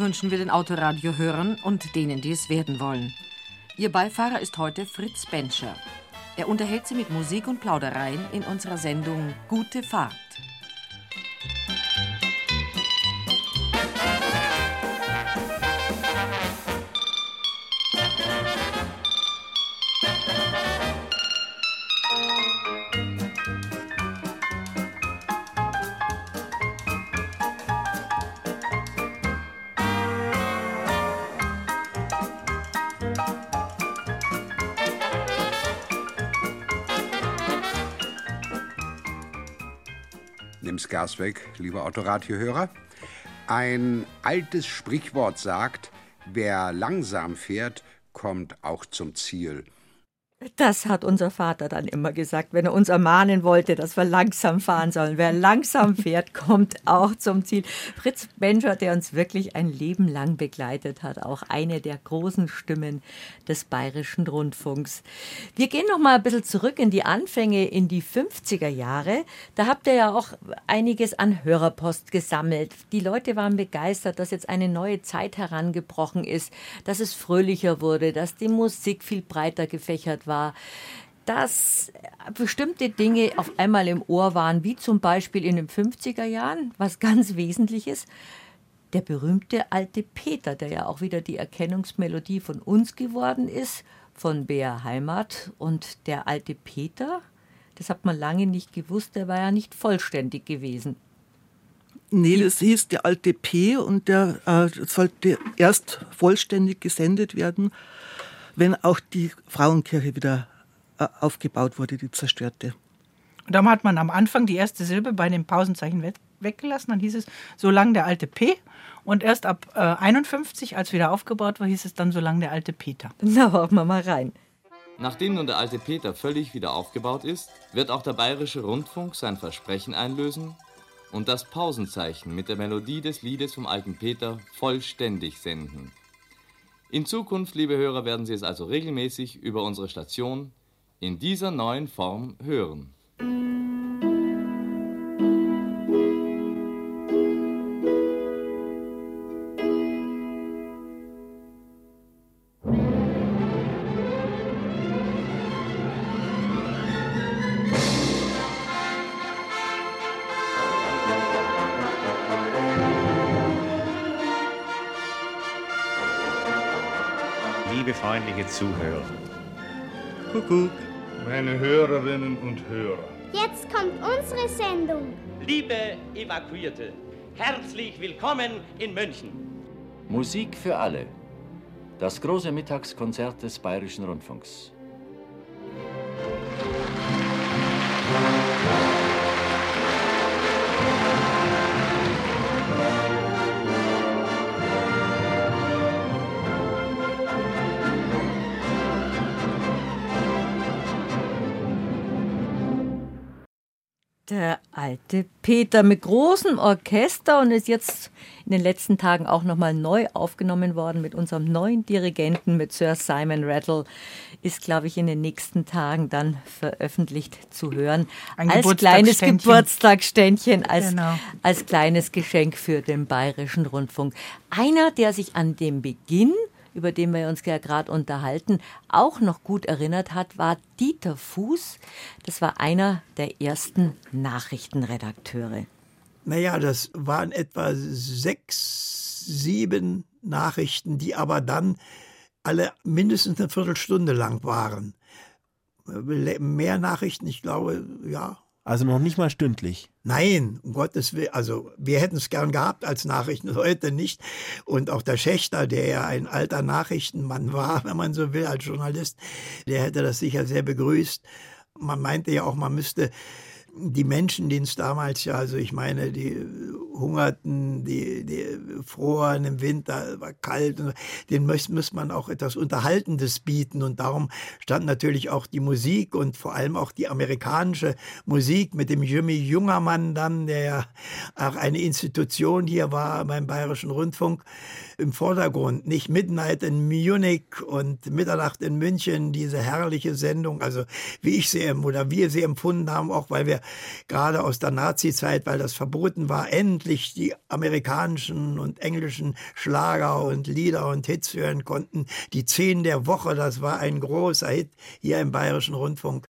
Wünschen wir den Autoradio-Hörern und denen, die es werden wollen. Ihr Beifahrer ist heute Fritz Benscher. Er unterhält Sie mit Musik und Plaudereien in unserer Sendung Gute Fahrt. Gas weg, lieber Autoradiohörer. Ein altes Sprichwort sagt, wer langsam fährt, kommt auch zum Ziel. Das hat unser Vater dann immer gesagt, wenn er uns ermahnen wollte, dass wir langsam fahren sollen. Wer langsam fährt, *laughs* kommt auch zum Ziel. Fritz Bencher, der uns wirklich ein Leben lang begleitet hat, auch eine der großen Stimmen des bayerischen Rundfunks. Wir gehen noch mal ein bisschen zurück in die Anfänge, in die 50er Jahre. Da habt ihr ja auch einiges an Hörerpost gesammelt. Die Leute waren begeistert, dass jetzt eine neue Zeit herangebrochen ist, dass es fröhlicher wurde, dass die Musik viel breiter gefächert war, dass bestimmte Dinge auf einmal im Ohr waren, wie zum Beispiel in den 50er Jahren, was ganz Wesentliches. Der berühmte alte Peter, der ja auch wieder die Erkennungsmelodie von uns geworden ist, von Bär Heimat. Und der alte Peter, das hat man lange nicht gewusst, der war ja nicht vollständig gewesen. Nee, das hieß der alte P und der äh, sollte erst vollständig gesendet werden wenn auch die Frauenkirche wieder äh, aufgebaut wurde, die zerstörte. Und dann hat man am Anfang die erste Silbe bei dem Pausenzeichen weggelassen. Dann hieß es, solange der alte P. Und erst ab äh, 51, als wieder aufgebaut war, hieß es dann, solange der alte Peter. Na, hören wir mal rein. Nachdem nun der alte Peter völlig wieder aufgebaut ist, wird auch der Bayerische Rundfunk sein Versprechen einlösen und das Pausenzeichen mit der Melodie des Liedes vom alten Peter vollständig senden. In Zukunft, liebe Hörer, werden Sie es also regelmäßig über unsere Station in dieser neuen Form hören. Zuhörer. Kuckuck. Meine Hörerinnen und Hörer. Jetzt kommt unsere Sendung. Liebe Evakuierte, herzlich willkommen in München. Musik für alle. Das große Mittagskonzert des Bayerischen Rundfunks. Der alte Peter mit großem Orchester und ist jetzt in den letzten Tagen auch nochmal neu aufgenommen worden mit unserem neuen Dirigenten, mit Sir Simon Rattle. Ist, glaube ich, in den nächsten Tagen dann veröffentlicht zu hören. Ein als kleines Geburtstagsständchen. Als, Genau. als kleines Geschenk für den Bayerischen Rundfunk. Einer, der sich an den Beginn über den wir uns ja gerade unterhalten, auch noch gut erinnert hat, war Dieter Fuß. Das war einer der ersten Nachrichtenredakteure. Naja, das waren etwa sechs, sieben Nachrichten, die aber dann alle mindestens eine Viertelstunde lang waren. Mehr Nachrichten, ich glaube, ja. Also noch nicht mal stündlich. Nein, um Gottes Willen. Also wir hätten es gern gehabt als Nachrichten, heute nicht. Und auch der Schächter, der ja ein alter Nachrichtenmann war, *laughs* wenn man so will, als Journalist, der hätte das sicher sehr begrüßt. Man meinte ja auch, man müsste die Menschen, denen es damals ja, also ich meine, die hungerten, die, die froren im Winter, war kalt, und denen müsste muss man auch etwas Unterhaltendes bieten und darum stand natürlich auch die Musik und vor allem auch die amerikanische Musik mit dem Jimmy Jungermann dann, der ja auch eine Institution hier war beim Bayerischen Rundfunk, im Vordergrund. Nicht Midnight in Munich und Mitternacht in München, diese herrliche Sendung, also wie ich sie oder wir sie empfunden haben, auch weil wir gerade aus der Nazi-Zeit, weil das verboten war, endlich die amerikanischen und englischen Schlager und Lieder und Hits hören konnten. Die Zehn der Woche, das war ein großer Hit hier im Bayerischen Rundfunk.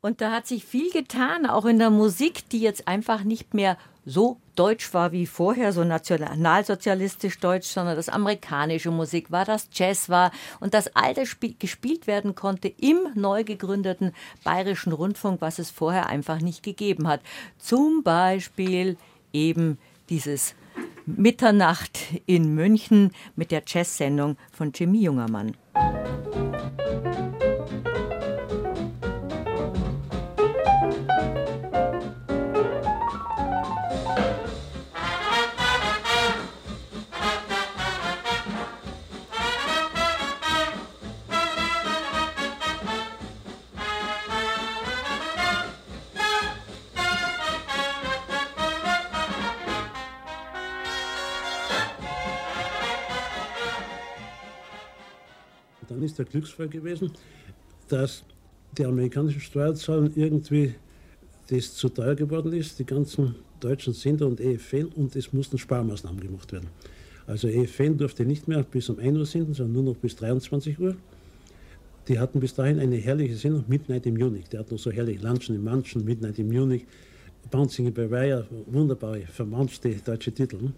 Und da hat sich viel getan, auch in der Musik, die jetzt einfach nicht mehr so deutsch war wie vorher, so nationalsozialistisch deutsch, sondern das amerikanische Musik war, das Jazz war und das alte Spiel gespielt werden konnte im neu gegründeten Bayerischen Rundfunk, was es vorher einfach nicht gegeben hat. Zum Beispiel eben dieses Mitternacht in München mit der Jazzsendung von Jimmy Jungermann. Dann ist der Glücksfall gewesen, dass die amerikanischen Steuerzahlen irgendwie das zu teuer geworden ist, die ganzen deutschen Sender und EFN, und es mussten Sparmaßnahmen gemacht werden. Also EFN durfte nicht mehr bis um 1 Uhr senden, sondern nur noch bis 23 Uhr. Die hatten bis dahin eine herrliche Sendung, Midnight in Munich. Der hat noch so herrlich Lunchen in Manchen, Midnight in Munich, Bouncing in Bavaria, wunderbare, vermanschte deutsche Titel.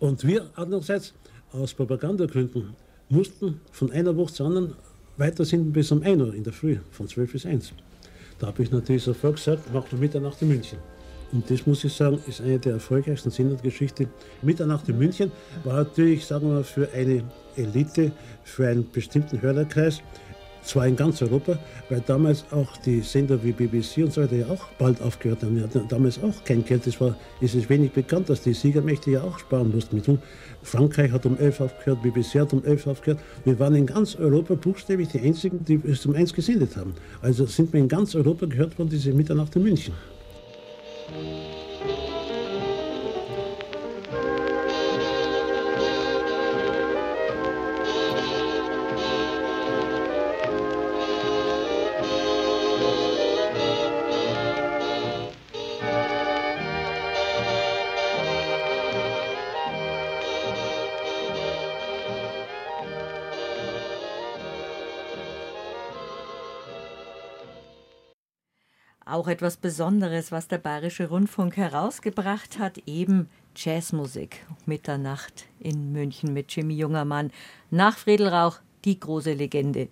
Und wir andererseits aus Propagandagründen mussten von einer Woche zur anderen weiter senden bis um 1 Uhr in der Früh, von 12 bis 1. Da habe ich natürlich sofort gesagt, mach doch Mitternacht in München. Und das muss ich sagen, ist eine der erfolgreichsten Sendergeschichten. Mitternacht in München war natürlich, sagen wir mal, für eine Elite, für einen bestimmten Hörerkreis, zwar in ganz Europa, weil damals auch die Sender wie BBC und so weiter ja auch bald aufgehört haben. Die hatten damals auch kein Geld. Es ist wenig bekannt, dass die Siegermächte ja auch sparen mussten. Frankreich hat um 11 aufgehört, BBC hat um 11 aufgehört. Wir waren in ganz Europa buchstäblich die Einzigen, die es um eins gesendet haben. Also sind wir in ganz Europa gehört worden, diese Mitternacht in München. Auch etwas Besonderes, was der Bayerische Rundfunk herausgebracht hat, eben Jazzmusik. Mitternacht in München mit Jimmy Jungermann. Nach Friedel Rauch die große Legende.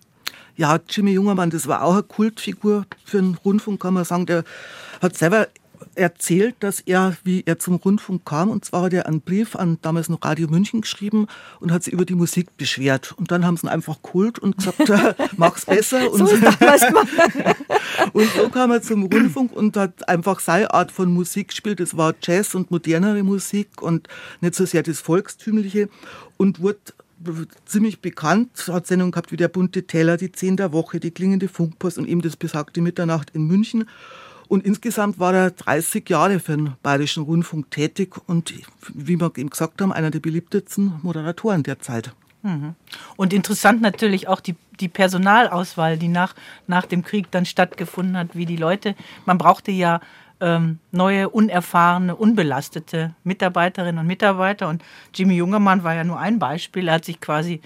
Ja, Jimmy Jungermann, das war auch eine Kultfigur für den Rundfunk, kann man sagen. Der hat selber erzählt, dass er, wie er zum Rundfunk kam, und zwar hat er einen Brief an damals noch Radio München geschrieben und hat sich über die Musik beschwert. Und dann haben sie ihn einfach geholt und gesagt, *laughs* mach's besser. Und so, *laughs* und so kam er zum Rundfunk und hat einfach seine Art von Musik gespielt. Das war Jazz und modernere Musik und nicht so sehr das Volkstümliche und wurde ziemlich bekannt, hat Sendungen gehabt wie der bunte Teller, die Zehn der Woche, die klingende Funkpost und eben das besagte Mitternacht in München. Und insgesamt war er 30 Jahre für den Bayerischen Rundfunk tätig und, wie wir eben gesagt haben, einer der beliebtesten Moderatoren der Zeit. Mhm. Und interessant natürlich auch die, die Personalauswahl, die nach, nach dem Krieg dann stattgefunden hat, wie die Leute, man brauchte ja ähm, neue, unerfahrene, unbelastete Mitarbeiterinnen und Mitarbeiter. Und Jimmy Jungermann war ja nur ein Beispiel. Er hat sich quasi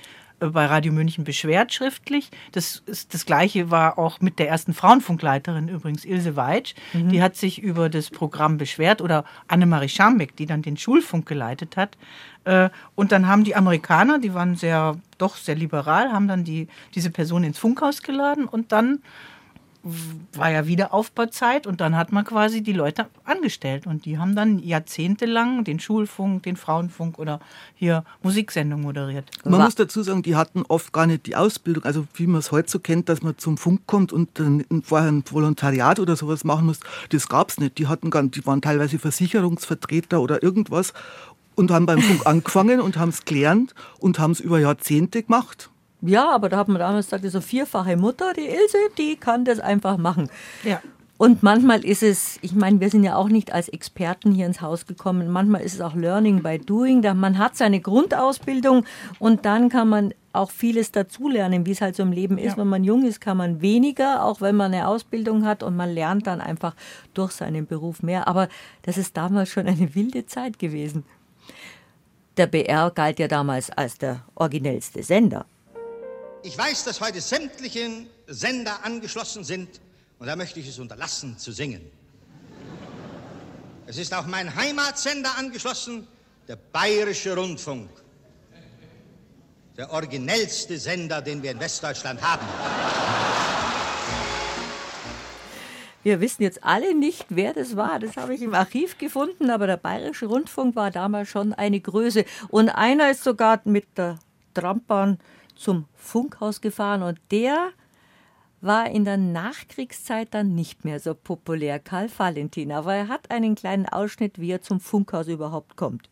bei Radio München beschwert schriftlich. Das, ist, das gleiche war auch mit der ersten Frauenfunkleiterin übrigens, Ilse Weitsch. Mhm. Die hat sich über das Programm beschwert oder Annemarie Schambeck, die dann den Schulfunk geleitet hat. Äh, und dann haben die Amerikaner, die waren sehr, doch sehr liberal, haben dann die, diese Person ins Funkhaus geladen und dann war ja Wiederaufbauzeit und dann hat man quasi die Leute angestellt und die haben dann jahrzehntelang den Schulfunk, den Frauenfunk oder hier Musiksendungen moderiert. Man muss dazu sagen, die hatten oft gar nicht die Ausbildung, also wie man es heute so kennt, dass man zum Funk kommt und dann vorher ein Volontariat oder sowas machen muss, das gab es nicht. Die hatten gar, die waren teilweise Versicherungsvertreter oder irgendwas und haben beim Funk *laughs* angefangen und haben es gelernt und haben es über Jahrzehnte gemacht. Ja, aber da hat man damals gesagt, so vierfache Mutter, die Ilse, die kann das einfach machen. Ja. Und manchmal ist es, ich meine, wir sind ja auch nicht als Experten hier ins Haus gekommen, manchmal ist es auch Learning by Doing, da man hat seine Grundausbildung und dann kann man auch vieles dazulernen, wie es halt so im Leben ist. Ja. Wenn man jung ist, kann man weniger, auch wenn man eine Ausbildung hat und man lernt dann einfach durch seinen Beruf mehr. Aber das ist damals schon eine wilde Zeit gewesen. Der BR galt ja damals als der originellste Sender. Ich weiß, dass heute sämtliche Sender angeschlossen sind und da möchte ich es unterlassen zu singen. Es ist auch mein Heimatsender angeschlossen, der Bayerische Rundfunk. Der originellste Sender, den wir in Westdeutschland haben. Wir wissen jetzt alle nicht, wer das war. Das habe ich im Archiv gefunden, aber der Bayerische Rundfunk war damals schon eine Größe. Und einer ist sogar mit der Trambahn zum Funkhaus gefahren und der war in der Nachkriegszeit dann nicht mehr so populär, Karl Valentin. Aber er hat einen kleinen Ausschnitt, wie er zum Funkhaus überhaupt kommt.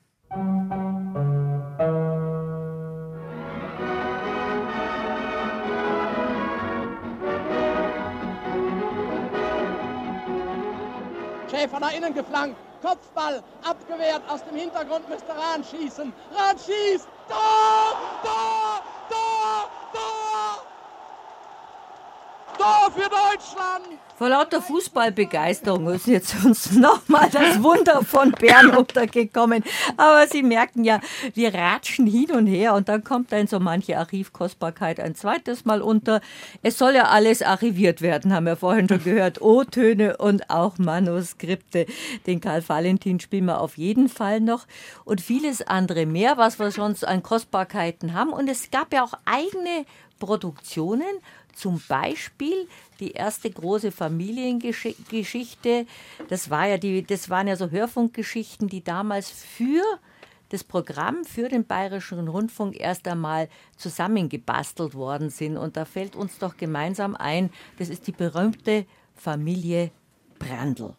Schäfer nach innen geflankt. Kopfball abgewehrt. Aus dem Hintergrund müsste Rahn schießen. Rahn schießt. Tor! Tor! Tor! Tor für Deutschland! Vor lauter Fußballbegeisterung ist jetzt uns nochmal das Wunder von Bern *laughs* untergekommen. Aber Sie merken ja, wir ratschen hin und her und dann kommt dann so manche Archivkostbarkeit ein zweites Mal unter. Es soll ja alles archiviert werden, haben wir vorhin schon gehört. O-Töne und auch Manuskripte. Den Karl Valentin spielen wir auf jeden Fall noch und vieles andere mehr, was wir sonst an Kostbarkeiten haben. Und es gab ja auch eigene Produktionen zum Beispiel die erste große Familiengeschichte. Das, war ja die, das waren ja so Hörfunkgeschichten, die damals für das Programm für den Bayerischen Rundfunk erst einmal zusammengebastelt worden sind. Und da fällt uns doch gemeinsam ein, das ist die berühmte Familie Brandl.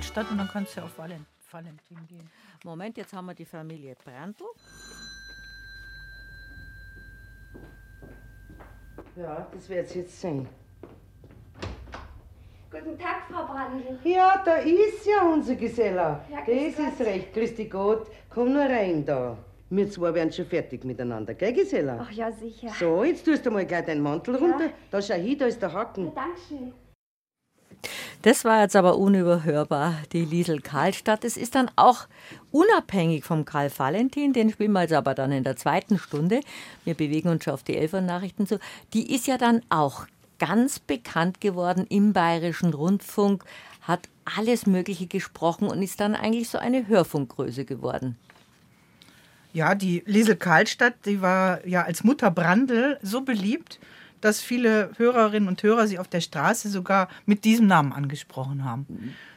Karlstadt und dann kannst du auf Valentin gehen. Moment, jetzt haben wir die Familie Brandl. Ja, das wird es jetzt sein. Guten Tag, Frau Brandl. Ja, da ist ja unser Geselle. Ja, das grüß ist Gott. recht. Grüß dich Gott. Komm nur rein da. Wir zwei werden schon fertig miteinander, gell, Geselle? Ach ja, sicher. So, jetzt tust du mal gleich deinen Mantel Ja. runter. Da schau hin, da ist der Haken. Dankeschön. Das war jetzt aber unüberhörbar, die Liesel Karlstadt. Es ist dann auch unabhängig vom Karl Valentin, den spielen wir jetzt aber dann in der zweiten Stunde. Wir bewegen uns schon auf die Elfernachrichten zu. Die ist ja dann auch ganz bekannt geworden im Bayerischen Rundfunk, hat alles Mögliche gesprochen und ist dann eigentlich so eine Hörfunkgröße geworden. Ja, die Liesel Karlstadt, die war ja als Mutter Brandl so beliebt, dass viele Hörerinnen und Hörer sie auf der Straße sogar mit diesem Namen angesprochen haben.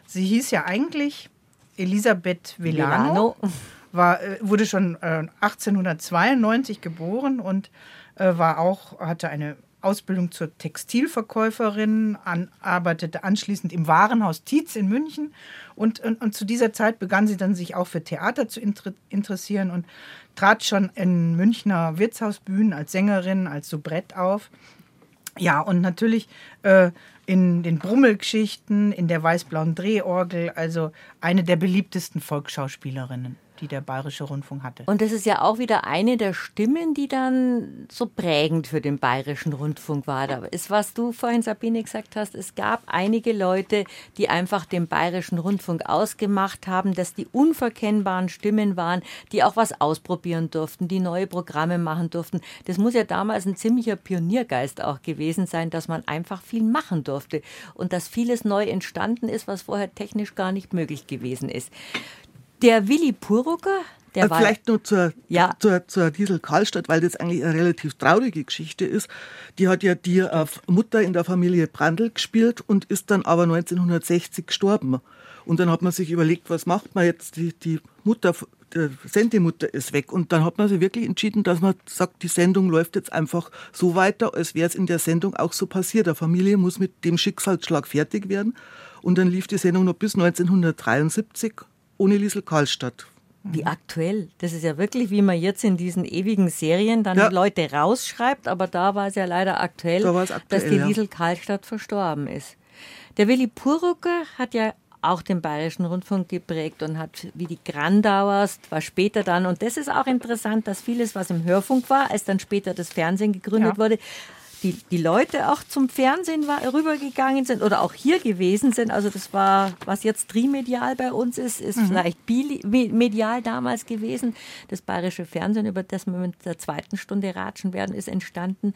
Sie hieß ja eigentlich Elisabeth Villano, war, äh, wurde schon 1892 geboren und äh, war auch, hatte eine Ausbildung zur Textilverkäuferin, an, arbeitete anschließend im Warenhaus Tietz in München und, und, und, zu dieser Zeit begann sie dann sich auch für Theater zu inter interessieren und trat schon in Münchner Wirtshausbühnen als Sängerin, als Soubrette auf. Ja, und natürlich äh, in den Brummelgeschichten, in der weiß-blauen Drehorgel, also eine der beliebtesten Volksschauspielerinnen die der Bayerische Rundfunk hatte. Und das ist ja auch wieder eine der Stimmen, die dann so prägend für den Bayerischen Rundfunk war. Da ist, was du vorhin, Sabine, gesagt hast, es gab einige Leute, die einfach den Bayerischen Rundfunk ausgemacht haben, dass die unverkennbaren Stimmen waren, die auch was ausprobieren durften, die neue Programme machen durften. Das muss ja damals ein ziemlicher Pioniergeist auch gewesen sein, dass man einfach viel machen durfte und dass vieles neu entstanden ist, was vorher technisch gar nicht möglich gewesen ist. Der Willi Purucker, der äh, war. Vielleicht nur zur, ja. zur, zur Diesel Karlstadt, weil das eigentlich eine relativ traurige Geschichte ist. Die hat ja die äh, Mutter in der Familie Brandl gespielt und ist dann aber 1960 gestorben. Und dann hat man sich überlegt, was macht man jetzt? Die, die Mutter, die Sendemutter ist weg. Und dann hat man sich wirklich entschieden, dass man sagt, die Sendung läuft jetzt einfach so weiter, als wäre es in der Sendung auch so passiert. Der Familie muss mit dem Schicksalsschlag fertig werden. Und dann lief die Sendung noch bis 1973 ohne Liesel Karlstadt. Wie aktuell. Das ist ja wirklich, wie man jetzt in diesen ewigen Serien dann ja. Leute rausschreibt, aber da war es ja leider aktuell, da aktuell dass die Liesel Karlstadt verstorben ist. Der Willi Purucker hat ja auch den Bayerischen Rundfunk geprägt und hat wie die Grandauers, war später dann, und das ist auch interessant, dass vieles, was im Hörfunk war, als dann später das Fernsehen gegründet ja. wurde, die, die Leute auch zum Fernsehen war, rübergegangen sind oder auch hier gewesen sind. Also das war, was jetzt trimedial bei uns ist, ist mhm. vielleicht medial damals gewesen. Das bayerische Fernsehen, über das wir mit der zweiten Stunde ratschen werden, ist entstanden.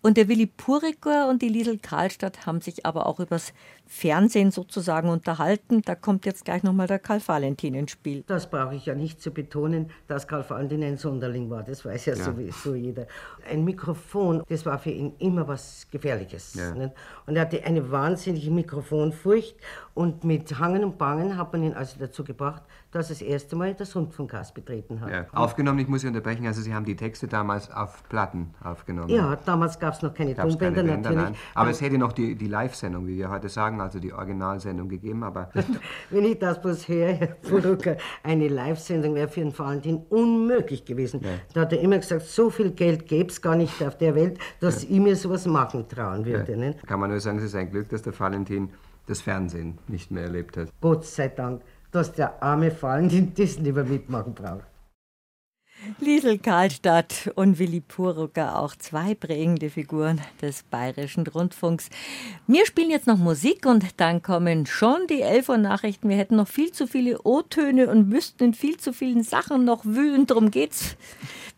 Und der Willi Puriker und die Liesel Karlstadt haben sich aber auch übers Fernsehen sozusagen unterhalten. Da kommt jetzt gleich nochmal der Karl Valentin ins Spiel. Das brauche ich ja nicht zu betonen, dass Karl Valentin ein Sonderling war. Das weiß ja, ja. sowieso jeder. Ein Mikrofon, das war für ihn immer was Gefährliches. Ja. Und er hatte eine wahnsinnige Mikrofonfurcht. Und mit Hangen und Bangen hat man ihn also dazu gebracht, dass er das erste Mal das Rundfunkhaus betreten hat. Ja. Aufgenommen, ich muss Sie unterbrechen, also Sie haben die Texte damals auf Platten aufgenommen. Ja, damals gab es noch keine Tonbänder natürlich. Nein. Aber es hätte noch die, die Live-Sendung, wie wir heute sagen, also die Originalsendung gegeben, aber... *laughs* Wenn ich das bloß höre, Herr Furuka, eine Live-Sendung wäre für den Valentin unmöglich gewesen. Ja. Da hat er immer gesagt, so viel Geld gäbe es gar nicht auf der Welt, dass ja. ich mir sowas machen trauen würde. Ja. Kann man nur sagen, es ist ein Glück, dass der Valentin das Fernsehen nicht mehr erlebt hat. Gott sei Dank dass der arme Valentin das nicht mehr mitmachen braucht. Liesel Karlstadt und Willi Purucker, auch zwei prägende Figuren des Bayerischen Rundfunks. Wir spielen jetzt noch Musik und dann kommen schon die Elf Uhr Nachrichten. Wir hätten noch viel zu viele O-Töne und müssten in viel zu vielen Sachen noch wühlen. Darum geht's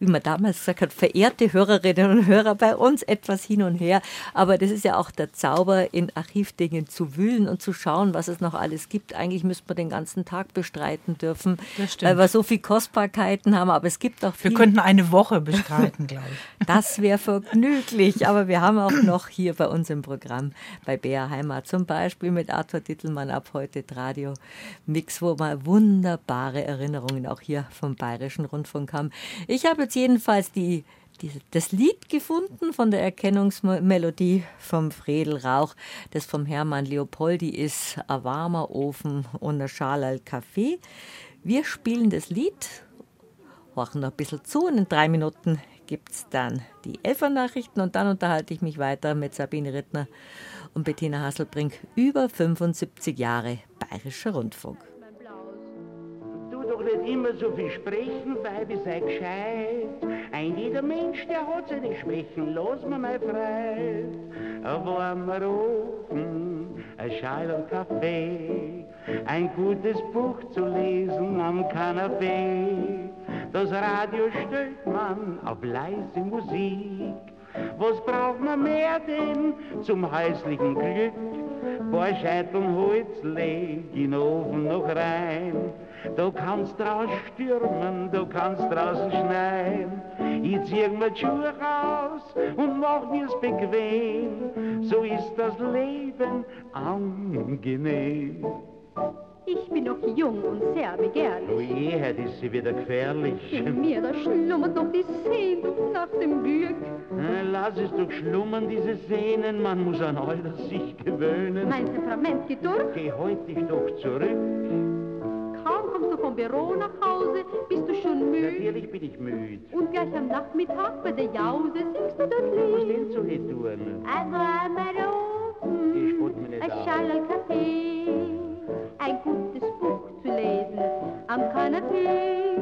wie man damals gesagt hat, verehrte Hörerinnen und Hörer bei uns etwas hin und her. Aber das ist ja auch der Zauber, in Archivdingen zu wühlen und zu schauen, was es noch alles gibt. Eigentlich müsste man den ganzen Tag bestreiten dürfen, weil wir so viele Kostbarkeiten haben. Aber es gibt auch viel. Wir könnten eine Woche bestreiten, glaube ich. *laughs* Das wäre vergnüglich. Aber wir haben auch noch hier bei uns im Programm bei BR Heimat zum Beispiel mit Arthur Dittelmann ab heute Radio Mix, wo wir wunderbare Erinnerungen auch hier vom Bayerischen Rundfunk haben. Ich habe jetzt jedenfalls die, die, das Lied gefunden von der Erkennungsmelodie vom Fredel Rauch, das vom Hermann Leopoldi ist, ein warmer Ofen und ein Schal Kaffee. Wir spielen das Lied, horchen noch ein bisschen zu und in drei Minuten gibt es dann die Elfernachrichten und dann unterhalte ich mich weiter mit Sabine Rittner und Bettina Hasselbrink über 75 Jahre Bayerischer Rundfunk. Du doch nicht immer so viel sprechen, Weibe, sei gescheit. Ein jeder Mensch, der hat seine Schwächen, lass mir mal frei. Ein warmer Ofen, ein Schal und Kaffee, ein gutes Buch zu lesen am Kanapee. Das Radio stellt man auf leise Musik. Was braucht man mehr denn zum häuslichen Glück? Paar Scheiteln Holz leg in den Ofen noch rein. Du kannst draus stürmen, du kannst draußen schneien. Ich zieh mir die Schuhe raus und mach mir's bequem. So ist das Leben angenehm. Ich bin noch jung und sehr begehrlich. Oh je, heute ist sie wieder gefährlich. In mir, da schlummert noch die Sehnsucht nach dem Glück. Na, Lass es doch schlummern, diese Sehnen, man muss an alles sich gewöhnen. Mein Temperament geht durch. Geh heut dich doch zurück. Kaum kommst du vom Büro nach Hause, bist du schon müde. Natürlich bin ich müde. Und gleich am Nachmittag bei der Jause singst du das Lied. Was denn so hier tun? Ein warmer Ofen, Ich mir nicht ein. Schal Kaffee, ein gutes Buch zu lesen am Kanapee.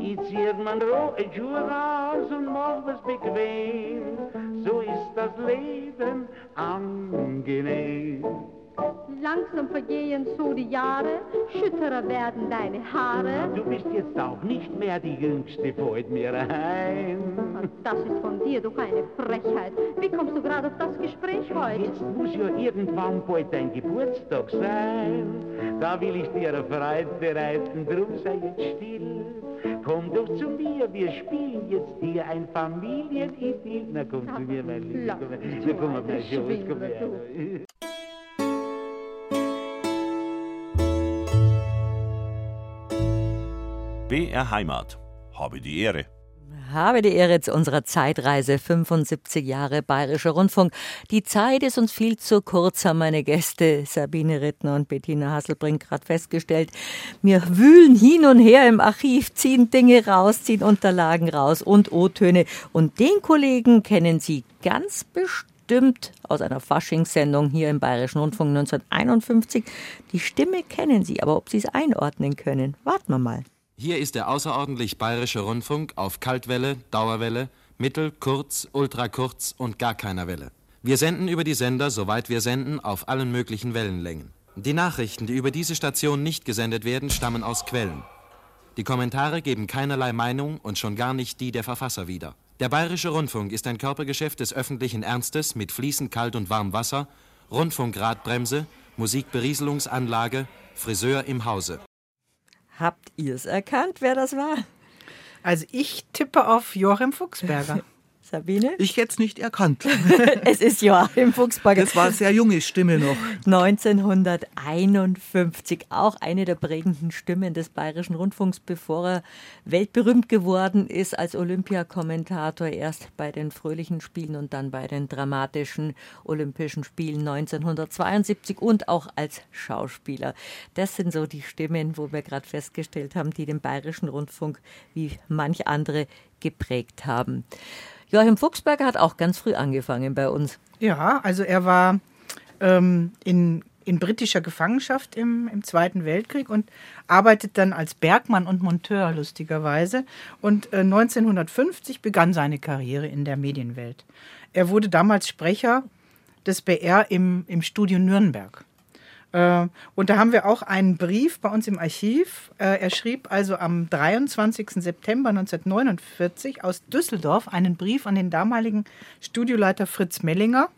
Ich zieh mein Ro äh, Schuhe raus und was bequem. So ist das Leben angenehm. Langsam vergehen so die Jahre, schütterer werden deine Haare. Du bist jetzt auch nicht mehr die Jüngste, fällt mir ein. Das ist von dir doch eine Frechheit. Wie kommst du gerade auf das Gespräch heute? Jetzt muss ja irgendwann bald dein Geburtstag sein. Da will ich dir eine Freude bereiten, drum sei jetzt still. Komm doch zu mir, wir spielen jetzt hier ein Familienidyll. Na komm zu mir, mein Lieber. Komm, komm, auf mein Schoß, komm her. BR Heimat. Habe die Ehre. Habe die Ehre zu unserer Zeitreise 75 Jahre Bayerischer Rundfunk. Die Zeit ist uns viel zu kurz, haben meine Gäste Sabine Rittner und Bettina Hasselbrink gerade festgestellt. Wir wühlen hin und her im Archiv, ziehen Dinge raus, ziehen Unterlagen raus und O-Töne. Und den Kollegen kennen Sie ganz bestimmt aus einer Faschingssendung hier im Bayerischen Rundfunk 1951. Die Stimme kennen Sie, aber ob Sie es einordnen können, warten wir mal. Hier ist der außerordentlich bayerische Rundfunk auf Kaltwelle, Dauerwelle, Mittel-, Kurz-, Ultrakurz und gar keiner Welle. Wir senden über die Sender, soweit wir senden, auf allen möglichen Wellenlängen. Die Nachrichten, die über diese Station nicht gesendet werden, stammen aus Quellen. Die Kommentare geben keinerlei Meinung und schon gar nicht die der Verfasser wieder. Der Bayerische Rundfunk ist ein Körpergeschäft des öffentlichen Ernstes mit fließend kalt und warm Wasser, Rundfunkradbremse, Musikberieselungsanlage, Friseur im Hause. Habt ihr es erkannt, wer das war? Also ich tippe auf Joachim Fuchsberger. *laughs* Sabine? Ich es nicht erkannt. *laughs* es ist Joachim Fuchsberger. Das war eine sehr junge Stimme noch. 1951 auch eine der prägenden Stimmen des Bayerischen Rundfunks, bevor er weltberühmt geworden ist als Olympiakommentator, erst bei den fröhlichen Spielen und dann bei den dramatischen Olympischen Spielen 1972 und auch als Schauspieler. Das sind so die Stimmen, wo wir gerade festgestellt haben, die den Bayerischen Rundfunk wie manch andere geprägt haben. Joachim Fuchsberger hat auch ganz früh angefangen bei uns. Ja, also er war ähm, in, in britischer Gefangenschaft im, im Zweiten Weltkrieg und arbeitet dann als Bergmann und Monteur, lustigerweise. Und äh, 1950 begann seine Karriere in der Medienwelt. Er wurde damals Sprecher des BR im, im Studio Nürnberg. Äh, Und da haben wir auch einen Brief bei uns im Archiv. Äh, Er schrieb also am 23. September 1949 aus Düsseldorf einen Brief an den damaligen Studioleiter Fritz Mellinger.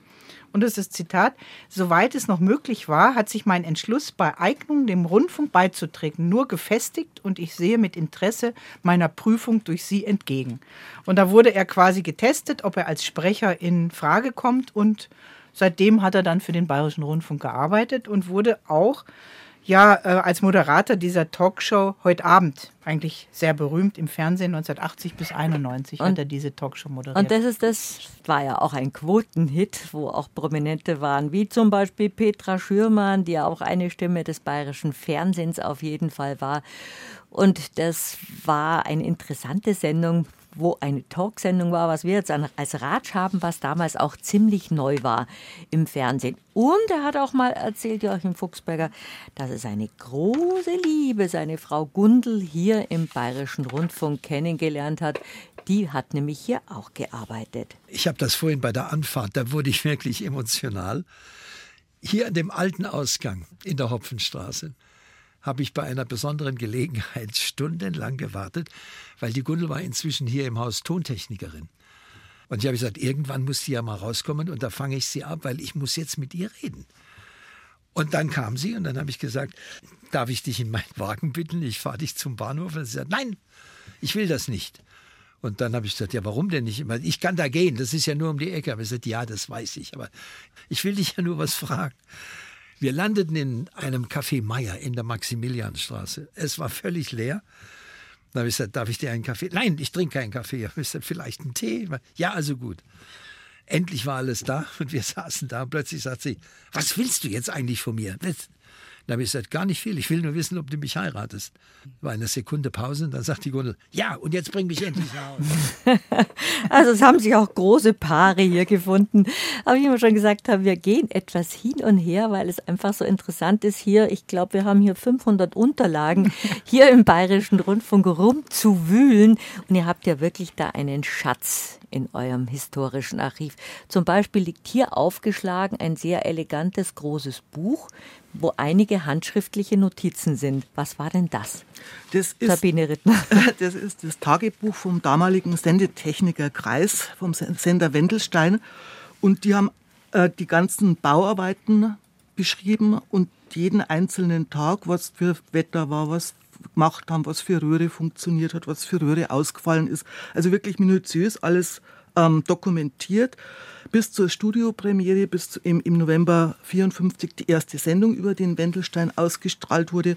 Und das ist Zitat, soweit es noch möglich war, hat sich mein Entschluss bei Eignung dem Rundfunk beizutreten nur gefestigt und ich sehe mit Interesse meiner Prüfung durch Sie entgegen. Und da wurde er quasi getestet, ob er als Sprecher in Frage kommt und seitdem hat er dann für den Bayerischen Rundfunk gearbeitet und wurde auch ja äh, als Moderator dieser Talkshow heute Abend eigentlich sehr berühmt im Fernsehen 1980 bis 91 hat Und- er diese Talkshow moderiert. Und das ist das war ja auch ein Quotenhit, wo auch Prominente waren, wie zum Beispiel Petra Schürmann, die ja auch eine Stimme des bayerischen Fernsehens auf jeden Fall war. Und das war eine interessante Sendung, wo eine Talksendung war, was wir jetzt als Ratsch haben, was damals auch ziemlich neu war im Fernsehen. Und er hat auch mal erzählt, Joachim Fuchsberger, dass er seine große Liebe, seine Frau Gundel, hier im Bayerischen Rundfunk kennengelernt hat. Die hat nämlich hier auch gearbeitet. Ich habe das vorhin bei der Anfahrt, da wurde ich wirklich emotional. Hier an dem alten Ausgang in der Hopfenstraße habe ich bei einer besonderen Gelegenheit *laughs* stundenlang gewartet, weil die Gundel war inzwischen hier im Haus Tontechnikerin. Und ich habe gesagt, irgendwann muss sie ja mal rauskommen und da fange ich sie ab, weil ich muss jetzt mit ihr reden. Und dann kam sie und dann habe ich gesagt, darf ich dich in meinen Wagen bitten? Ich fahre dich zum Bahnhof. Und sie sagt, nein, ich will das nicht. Und dann habe ich gesagt, ja, warum denn nicht? Ich kann da gehen, das ist ja nur um die Ecke. Aber ich gesagt, ja, das weiß ich, aber ich will dich ja nur was fragen. Wir landeten in einem Café Meier in der Maximilianstraße. Es war völlig leer. Da habe ich gesagt, darf ich dir einen Kaffee? Nein, ich trinke keinen Kaffee. Ich gesagt, vielleicht einen Tee? Ja, also gut. Endlich war alles da und wir *laughs* saßen da plötzlich sagt sie, was willst du jetzt eigentlich von mir? Dann habe ich gesagt, gar nicht viel. Ich will nur wissen, ob du mich heiratest. War eine Sekunde Pause und dann sagt die Gundel, ja, und jetzt bring mich endlich nach Hause. *laughs* also es haben sich auch große Paare hier gefunden. Aber wie wir schon gesagt haben, wir gehen etwas hin und her, weil es einfach so interessant ist hier. Ich glaube, wir haben hier 500 Unterlagen *laughs* hier im Bayerischen Rundfunk rumzuwühlen. Und ihr habt ja wirklich da einen Schatz in eurem historischen Archiv. Zum Beispiel liegt hier aufgeschlagen ein sehr elegantes großes Buch wo einige handschriftliche Notizen sind. Was war denn das? Das ist, Sabine Rittner. *laughs* Das ist das Tagebuch vom damaligen Sendetechniker Kreis, vom Sender Wendelstein. Und die haben äh, die ganzen Bauarbeiten beschrieben und jeden einzelnen Tag, was für Wetter war, was gemacht haben, was für Röhre funktioniert hat, was für Röhre ausgefallen ist. Also wirklich minutiös alles ähm, dokumentiert bis zur Studiopremiere, bis zu, im, im November 54 die erste Sendung über den Wendelstein ausgestrahlt wurde.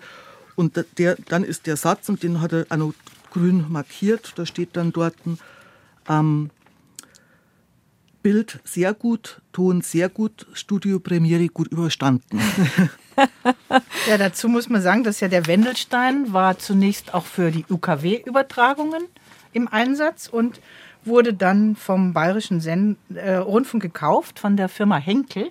Und der, dann ist der Satz, und den hat er auch noch grün markiert, da steht dann dort, ähm, Bild sehr gut, Ton sehr gut, Studiopremiere gut überstanden. *laughs* ja, dazu muss man sagen, dass ja der Wendelstein war zunächst auch für die UKW-Übertragungen im Einsatz und wurde dann vom Bayerischen Sen äh, Rundfunk gekauft von der Firma Henkel.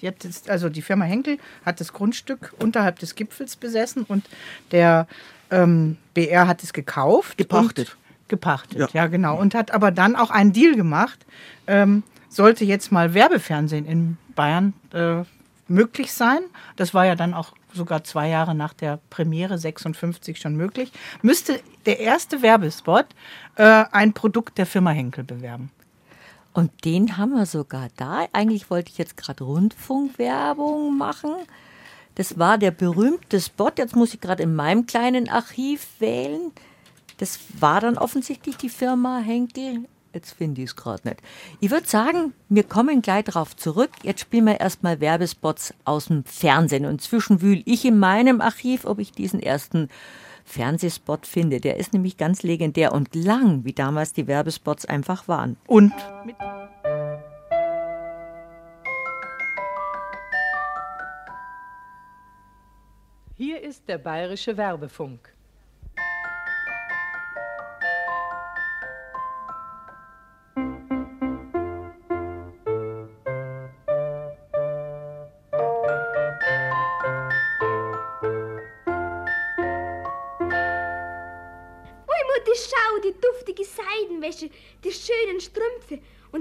Die hat das, also die Firma Henkel hat das Grundstück unterhalb des Gipfels besessen und der ähm, BR hat es gekauft. Gepachtet. Gepachtet, ja. ja. genau. Und hat aber dann auch einen Deal gemacht. Ähm, sollte jetzt mal Werbefernsehen in Bayern äh, möglich sein. Das war ja dann auch sogar zwei Jahre nach der Premiere 56 schon möglich. Müsste der erste Werbespot äh, ein Produkt der Firma Henkel bewerben. Und den haben wir sogar da. Eigentlich wollte ich jetzt gerade Rundfunkwerbung machen. Das war der berühmte Spot. Jetzt muss ich gerade in meinem kleinen Archiv wählen. Das war dann offensichtlich die Firma Henkel. Jetzt finde ich es gerade nicht. Ich würde sagen, wir kommen gleich darauf zurück. Jetzt spielen wir erstmal Werbespots aus dem Fernsehen. Und inzwischen wühle ich in meinem Archiv, ob ich diesen ersten Fernsehspot finde. Der ist nämlich ganz legendär und lang, wie damals die Werbespots einfach waren. Und Hier ist der bayerische Werbefunk.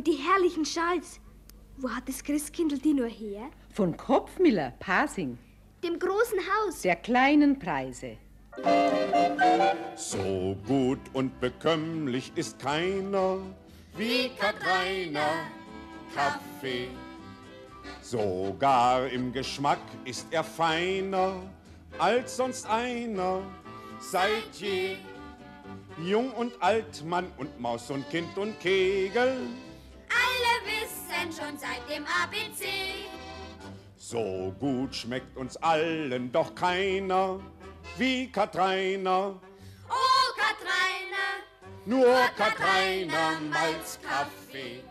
Die herrlichen Schals. Wo hat das Christkindl die nur her? Von Kopfmiller, Pasing. Dem großen Haus. Der kleinen Preise. So gut und bekömmlich ist keiner wie Katrainer Kaffee. Sogar im Geschmack ist er feiner als sonst einer seit je. Jung und alt, Mann und Maus und Kind und Kegel. Wissen schon seit dem ABC. So gut schmeckt uns allen doch keiner wie Katreiner. Oh, Katreiner! Nur Katreiner Malzkaffee.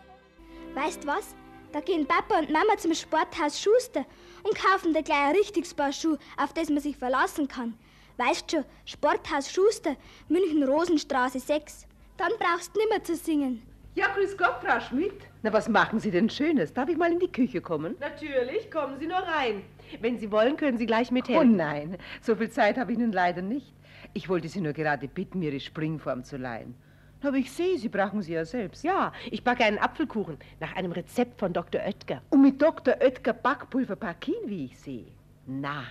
Weißt was? Da gehen Papa und Mama zum Sporthaus Schuster und kaufen da gleich ein richtiges Paar Schuhe, auf das man sich verlassen kann. Weißt schon, Sporthaus Schuster, München Rosenstraße 6. Dann brauchst du nimmer zu singen. Ja, grüß Gott, Frau Schmidt. Na, was machen Sie denn Schönes? Darf ich mal in die Küche kommen? Natürlich, kommen Sie nur rein. Wenn Sie wollen, können Sie gleich mithelfen. Oh nein, so viel Zeit habe ich nun leider nicht. Ich wollte Sie nur gerade bitten, mir Ihre Springform zu leihen. Aber ich sehe, Sie brauchen sie ja selbst. Ja, ich backe einen Apfelkuchen nach einem Rezept von Dr. Oetker. Und mit Dr. Oetker Backpulver Parkin, wie ich sehe. Na,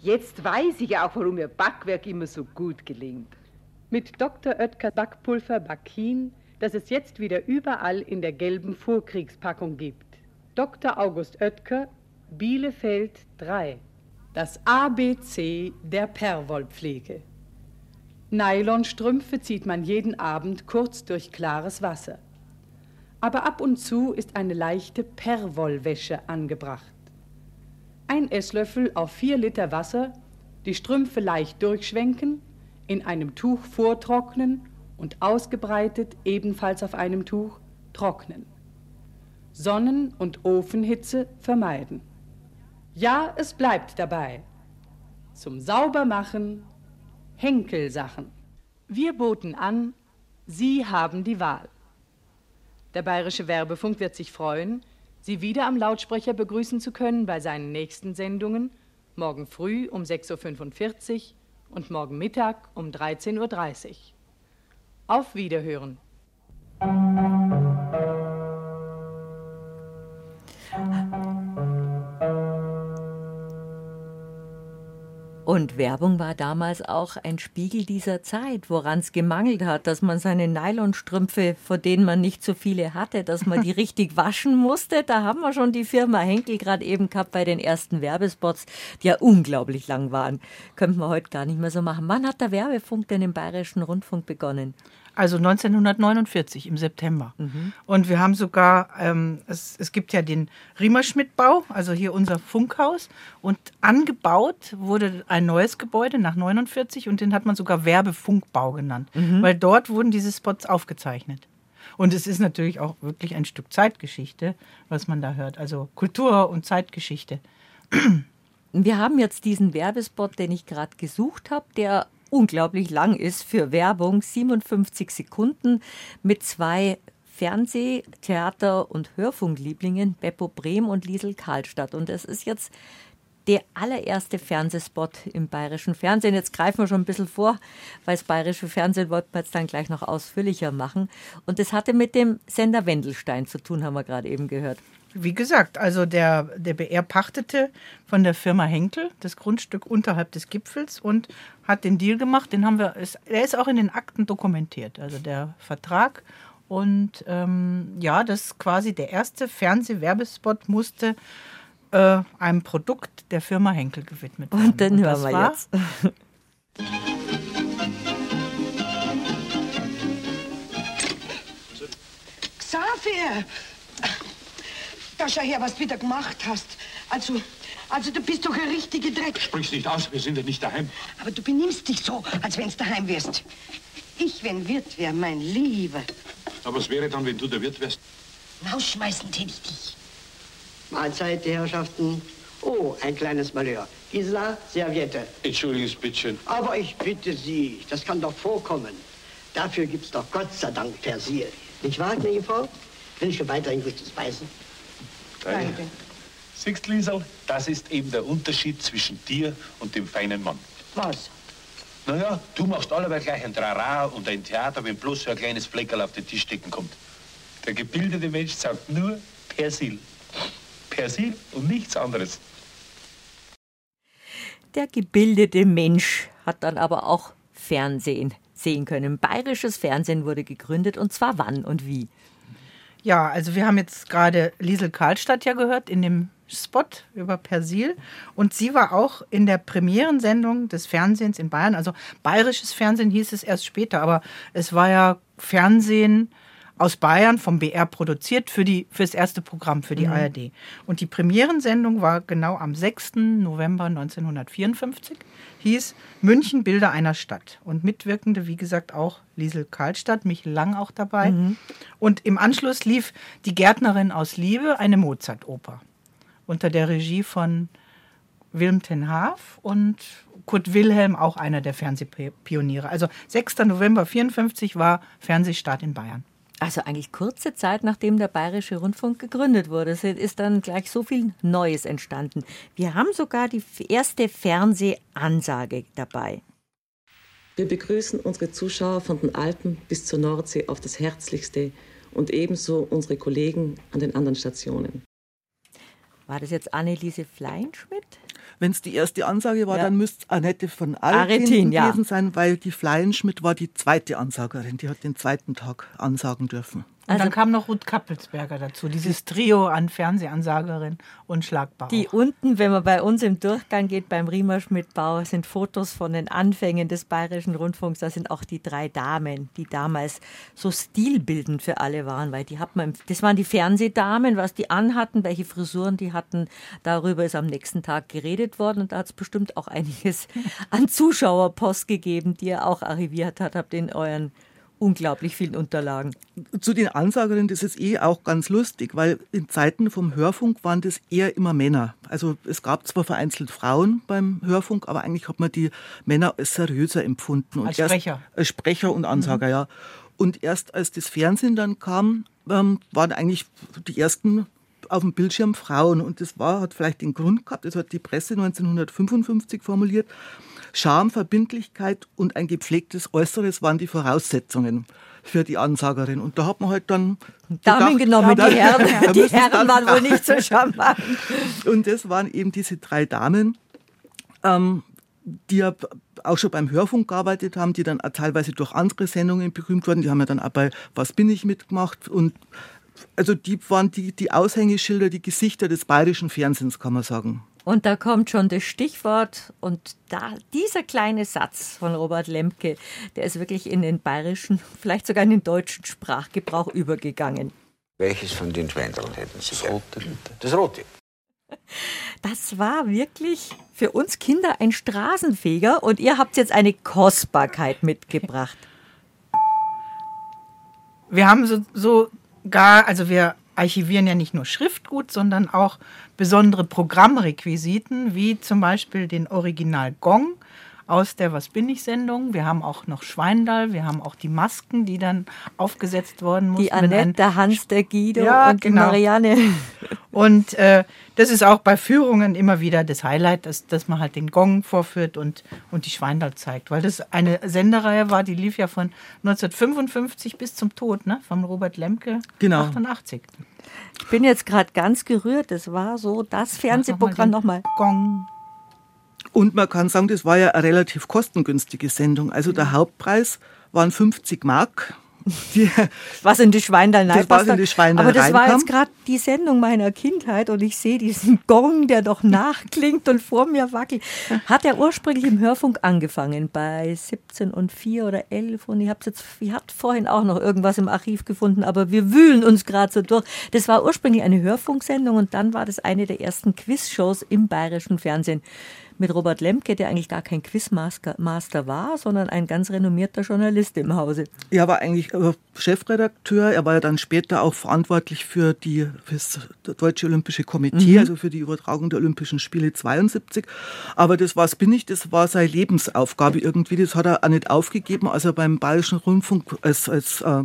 jetzt weiß ich auch, warum Ihr Backwerk immer so gut gelingt. Mit Dr. Oetker Backpulver Bakin, das es jetzt wieder überall in der gelben Vorkriegspackung gibt. Dr. August Oetker, Bielefeld 3. Das ABC der Perwollpflege. Nylonstrümpfe zieht man jeden Abend kurz durch klares Wasser. Aber ab und zu ist eine leichte Perwollwäsche angebracht. Ein Esslöffel auf vier Liter Wasser, die Strümpfe leicht durchschwenken, in einem Tuch vortrocknen und ausgebreitet ebenfalls auf einem Tuch trocknen. Sonnen- und Ofenhitze vermeiden. Ja, es bleibt dabei. Zum Saubermachen Henkelsachen. Wir boten an, Sie haben die Wahl. Der Bayerische Werbefunk wird sich freuen, Sie wieder am Lautsprecher begrüßen zu können bei seinen nächsten Sendungen, morgen früh um 6.45 Uhr und morgen Mittag um 13.30 Uhr. Auf Wiederhören. Und Werbung war damals auch ein Spiegel dieser Zeit, woran es gemangelt hat, dass man seine Nylonstrümpfe, von denen man nicht so viele hatte, dass man die *laughs* richtig waschen musste. Da haben wir schon die Firma Henkel gerade eben gehabt bei den ersten Werbespots, die ja unglaublich lang waren. Könnte man heute gar nicht mehr so machen. Wann hat der Werbefunk denn im Bayerischen Rundfunk begonnen? Also 1949 im September. Mhm. Und wir haben sogar, ähm, es, es gibt ja den Riemerschmidt-Bau, also hier unser Funkhaus. Und angebaut wurde ein neues Gebäude nach 49 und den hat man sogar Werbefunkbau genannt, mhm. weil dort wurden diese Spots aufgezeichnet. Und es ist natürlich auch wirklich ein Stück Zeitgeschichte, was man da hört. Also Kultur und Zeitgeschichte. Wir haben jetzt diesen Werbespot, den ich gerade gesucht habe, der unglaublich lang ist für Werbung, 57 Sekunden mit zwei Fernseh-, Theater- und Hörfunklieblingen, Beppo Brehm und Liesel Karlstadt. Und es ist jetzt der allererste Fernsehspot im bayerischen Fernsehen. Jetzt greifen wir schon ein bisschen vor, weil das bayerische Fernsehen wollten wir jetzt dann gleich noch ausführlicher machen. Und das hatte mit dem Sender Wendelstein zu tun, haben wir gerade eben gehört. Wie gesagt, also der, der BR pachtete von der Firma Henkel das Grundstück unterhalb des Gipfels und hat den Deal gemacht. Den haben wir, er ist auch in den Akten dokumentiert, also der Vertrag. Und ähm, ja, das quasi der erste Fernsehwerbespot musste äh, einem Produkt der Firma Henkel gewidmet werden. Und dann hören wir jetzt. Xavier! Da schau her, was du wieder gemacht hast. Also, also du bist doch ein richtiger Dreck. Sprich's nicht aus, wir sind ja nicht daheim. Aber du benimmst dich so, als wenn's daheim wärst. Ich, wenn Wirt wär, mein Lieber. Aber was wäre dann, wenn du der Wirt wärst? Rausschmeißen tät ich dich. Mahlzeit, die Herrschaften. Oh, ein kleines Malheur. Gisela, Serviette. Entschuldiges bittchen. Aber ich bitte Sie, das kann doch vorkommen. Dafür gibt's doch Gott sei Dank Persil. Nicht wahr, gnädige Frau? Wünsche weiterhin gutes Speisen. Danke. Siehst, Liesel, das ist eben der Unterschied zwischen dir und dem feinen Mann. Was? Naja, du machst allerweil gleich ein Trara und ein Theater, wenn bloß so ein kleines Fleckerl auf den Tisch stecken kommt. Der gebildete Mensch sagt nur Persil. Persil und nichts anderes. Der gebildete Mensch hat dann aber auch Fernsehen sehen können. Bayerisches Fernsehen wurde gegründet und zwar wann und wie? Ja, also wir haben jetzt gerade Liesel Karlstadt ja gehört in dem Spot über Persil und sie war auch in der Premierensendung des Fernsehens in Bayern. Also bayerisches Fernsehen hieß es erst später, aber es war ja Fernsehen aus Bayern vom BR produziert für, die, für das erste Programm für die mhm. ARD. Und die Premierensendung war genau am 6. November 1954, hieß München Bilder einer Stadt. Und mitwirkende, wie gesagt, auch Liesel Karlstadt, Michel Lang auch dabei. Mhm. Und im Anschluss lief Die Gärtnerin aus Liebe, eine Mozart-Oper unter der Regie von Wilm ten Haaf und Kurt Wilhelm, auch einer der Fernsehpioniere. Also 6. November 1954 war Fernsehstart in Bayern. Also eigentlich kurze Zeit, nachdem der Bayerische Rundfunk gegründet wurde, ist dann gleich so viel Neues entstanden. Wir haben sogar die erste Fernsehansage dabei. Wir begrüßen unsere Zuschauer von den Alpen bis zur Nordsee auf das Herzlichste und ebenso unsere Kollegen an den anderen Stationen. War das jetzt Anneliese Fleinschmidt? Wenn es die erste Ansage war, ja. dann müsste Annette von Aretin, gewesen ja. sein, weil die Fleinschmidt war die zweite Ansagerin. Die hat den zweiten Tag ansagen dürfen. Und also, dann kam noch Ruth Kappelsberger dazu, dieses Trio an Fernsehansagerin und Schlagbauer. Die unten, wenn man bei uns im Durchgang geht, beim Riemer Schmidt-Bau, sind Fotos von den Anfängen des Bayerischen Rundfunks. Da sind auch die drei Damen, die damals so stilbildend für alle waren, weil die hat man, das waren die Fernsehdamen, was die anhatten, welche Frisuren die hatten. Darüber ist am nächsten Tag geredet worden und da hat es bestimmt auch einiges an Zuschauerpost gegeben, die ihr auch arriviert hat, habt in euren unglaublich vielen Unterlagen. Zu den Ansagerinnen, das ist eh auch ganz lustig, weil in Zeiten vom Hörfunk waren das eher immer Männer. Also es gab zwar vereinzelt Frauen beim Hörfunk, aber eigentlich hat man die Männer als seriöser empfunden. Und als Sprecher. Als Sprecher und Ansager, mhm. ja. Und erst als das Fernsehen dann kam, ähm, waren eigentlich die ersten auf dem Bildschirm Frauen. Und das war, hat vielleicht den Grund gehabt, das hat die Presse 1955 formuliert, Charme, Verbindlichkeit und ein gepflegtes Äußeres waren die Voraussetzungen für die Ansagerin. Und da hat man halt dann. Damen genommen, die Herren, *laughs* die Herren waren wohl nicht so *laughs* charmant. Und das waren eben diese drei Damen, ähm, die ja auch schon beim Hörfunk gearbeitet haben, die dann teilweise durch andere Sendungen berühmt wurden. Die haben ja dann auch bei Was bin ich mitgemacht und also die waren die, die Aushängeschilder, die Gesichter des bayerischen Fernsehens, kann man sagen. Und da kommt schon das Stichwort und da dieser kleine Satz von Robert Lemke, der ist wirklich in den bayerischen, vielleicht sogar in den deutschen Sprachgebrauch übergegangen. Welches von den Schweindeln hätten Sie? Das rote, bitte. Das rote. Das war wirklich für uns Kinder ein Straßenfeger und ihr habt jetzt eine Kostbarkeit mitgebracht. Wir haben so, so gar, also wir archivieren ja nicht nur Schriftgut, sondern auch besondere Programmrequisiten, wie zum Beispiel den Original Gong aus der Was bin ich Sendung. Wir haben auch noch Schweindal, wir haben auch die Masken, die dann aufgesetzt worden mussten. Die Annette, der Hans, der Guido ja, und genau. Marianne. Und äh, das ist auch bei Führungen immer wieder das Highlight, dass, dass man halt den Gong vorführt und, und die Schweindal zeigt. Weil das eine Sendereihe war, die lief ja von 1955 bis zum Tod, ne? Von Robert Lemke, genau. 88. Ich bin jetzt gerade ganz gerührt. Das war so das Fernsehprogramm nochmal. Noch Gong. Und man kann sagen, das war ja eine relativ kostengünstige Sendung. Also der Hauptpreis waren 50 Mark. Die, was in die Schweindal das was in die Schweindal Aber das war jetzt gerade die Sendung meiner Kindheit und ich sehe diesen Gong, der doch *laughs* nachklingt und vor mir wackelt. Hat er ursprünglich im Hörfunk angefangen, bei 17 und 4 oder 11 und ich habe jetzt, ich habe vorhin auch noch irgendwas im Archiv gefunden, aber wir wühlen uns gerade so durch. Das war ursprünglich eine Hörfunksendung und dann war das eine der ersten Quizshows im bayerischen Fernsehen mit Robert Lemke, der eigentlich gar kein Quizmaster war, sondern ein ganz renommierter Journalist im Hause. Er war eigentlich äh, Chefredakteur, er war ja dann später auch verantwortlich für, die, für das Deutsche Olympische Komitee, mhm. also für die Übertragung der Olympischen Spiele 72. Aber das was bin ich, das war seine Lebensaufgabe irgendwie, das hat er auch nicht aufgegeben, als er beim Bayerischen Rundfunk als, als äh,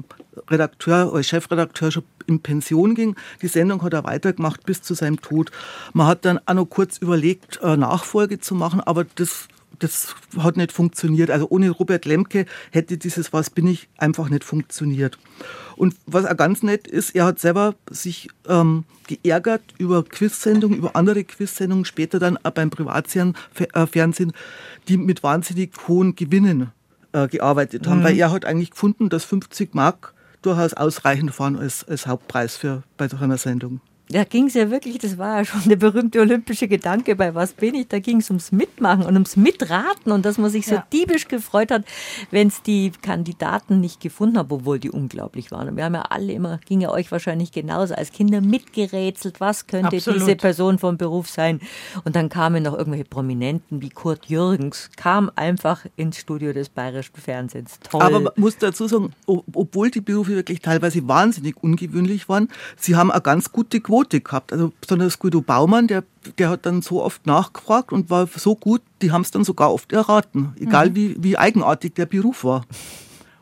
Redakteur, als Chefredakteur schon in Pension ging. Die Sendung hat er weitergemacht bis zu seinem Tod. Man hat dann auch noch kurz überlegt, äh, Nachfolge zu machen, aber das das hat nicht funktioniert. Also ohne Robert Lemke hätte dieses Was bin ich einfach nicht funktioniert. Und was auch ganz nett ist, er hat selber sich ähm, geärgert über Quizsendungen, über andere Quizsendungen, später dann auch beim Privatfernsehen, die mit wahnsinnig hohen Gewinnen äh, gearbeitet haben. Mhm. Weil er hat eigentlich gefunden, dass 50 Mark durchaus ausreichend waren als, als Hauptpreis für, bei so einer Sendung. Da ging es ja wirklich, das war ja schon der berühmte olympische Gedanke bei Was bin ich? Da ging es ums Mitmachen und ums Mitraten und dass man sich so ja. diebisch gefreut hat, wenn es die Kandidaten nicht gefunden hat, obwohl die unglaublich waren. Und wir haben ja alle immer, ging ja euch wahrscheinlich genauso, als Kinder mitgerätselt, was könnte Absolut. diese Person vom Beruf sein. Und dann kamen noch irgendwelche Prominenten wie Kurt Jürgens, kam einfach ins Studio des bayerischen Fernsehens. Toll. Aber man muss dazu sagen, obwohl die Berufe wirklich teilweise wahnsinnig ungewöhnlich waren, sie haben eine ganz gute Quote Quote gehabt. Also besonders Guido Baumann, der, der hat dann so oft nachgefragt und war so gut, die haben es dann sogar oft erraten, egal mhm. wie, wie eigenartig der Beruf war.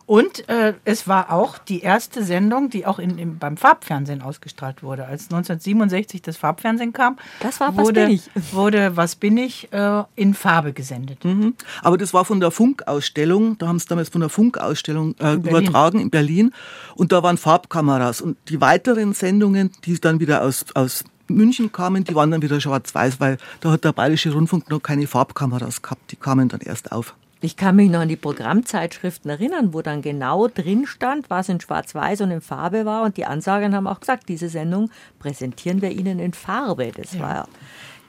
Und äh, es war auch die erste Sendung, die auch in, in, beim Farbfernsehen ausgestrahlt wurde. Als 1967 das Farbfernsehen kam, das war wurde, Was bin ich, wurde Was bin ich äh, in Farbe gesendet. Mhm. Aber das war von der Funkausstellung, da haben sie damals von der Funkausstellung äh, in übertragen in Berlin. Und da waren Farbkameras. Und die weiteren Sendungen, die dann wieder aus, aus München kamen, die waren dann wieder schwarz-weiß, weil da hat der Bayerische Rundfunk noch keine Farbkameras gehabt. Die kamen dann erst auf. Ich kann mich noch an die Programmzeitschriften erinnern, wo dann genau drin stand, was in Schwarz-Weiß und in Farbe war. Und die Ansagen haben auch gesagt, diese Sendung präsentieren wir Ihnen in Farbe. Das ja. war ja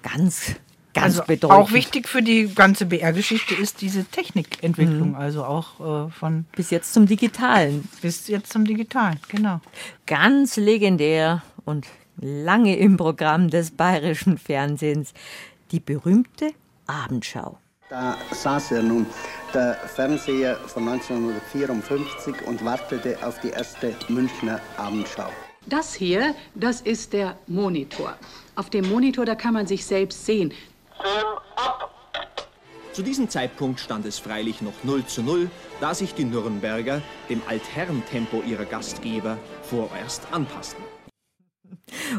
ganz, ganz also bedeutend. Auch wichtig für die ganze BR-Geschichte ist diese Technikentwicklung, mhm. also auch äh, von. Bis jetzt zum Digitalen. Bis jetzt zum Digitalen, genau. Ganz legendär und lange im Programm des bayerischen Fernsehens die berühmte Abendschau. Da saß er nun, der Fernseher von 1954 und wartete auf die erste Münchner Abendschau. Das hier, das ist der Monitor. Auf dem Monitor, da kann man sich selbst sehen. Zu diesem Zeitpunkt stand es freilich noch 0 zu 0, da sich die Nürnberger dem Altherrentempo ihrer Gastgeber vorerst anpassten.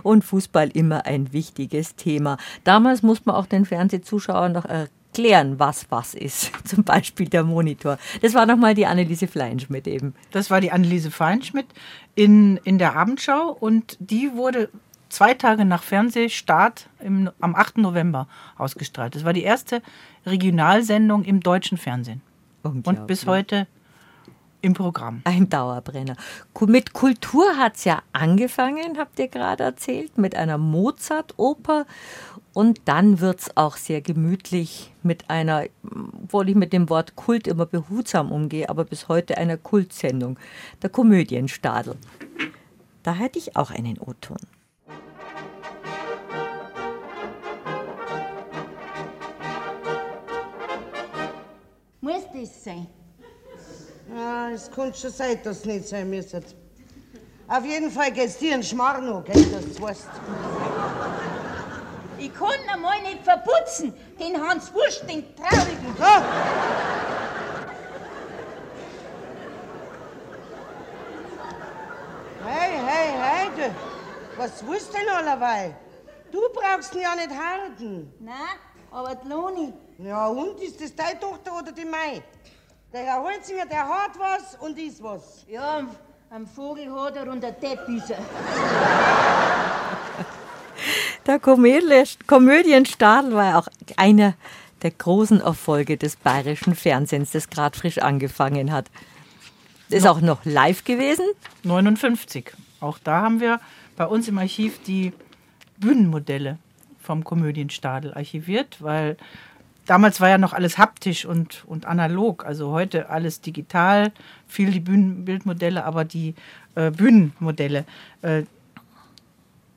Und Fußball immer ein wichtiges Thema. Damals muss man auch den Fernsehzuschauern noch erklären, was was ist. *laughs* Zum Beispiel der Monitor. Das war nochmal die Anneliese Feinschmidt eben. Das war die Anneliese Feinschmidt in, in der Abendschau und die wurde zwei Tage nach Fernsehstart im, am 8. November ausgestrahlt. Das war die erste Regionalsendung im deutschen Fernsehen. Und bis heute im Programm. Ein Dauerbrenner. Mit Kultur hat es ja angefangen, habt ihr gerade erzählt, mit einer Mozart-Oper. Und dann wird es auch sehr gemütlich mit einer, obwohl ich mit dem Wort Kult immer behutsam umgehe, aber bis heute einer Kultsendung, der Komödienstadel. Da hätte ich auch einen O-Ton. Muss das sein? Ja, es kann schon sein, dass es nicht sein müsste. Auf jeden Fall geht's dir ein Schmarrn gell, dass du weißt. Ich kann einmal nicht verputzen, den Hans Wurst, den traurigen. So. Hey, hey, hey, du. Was willst du denn allerweil? Du brauchst ihn ja nicht halten. Nein, aber die Loni. Ja, und ist das deine Tochter oder die meine? Der Herr Holzinger, der hat was und ist was. Ja, am Vogel hat er und der Depp ist er. *laughs* Der Komödienstadel war auch einer der großen Erfolge des bayerischen Fernsehens, das gerade frisch angefangen hat. Ist auch noch live gewesen? 59. Auch da haben wir bei uns im Archiv die Bühnenmodelle vom Komödienstadel archiviert, weil damals war ja noch alles haptisch und, und analog. Also heute alles digital, viel die Bühnenbildmodelle, aber die äh, Bühnenmodelle, äh,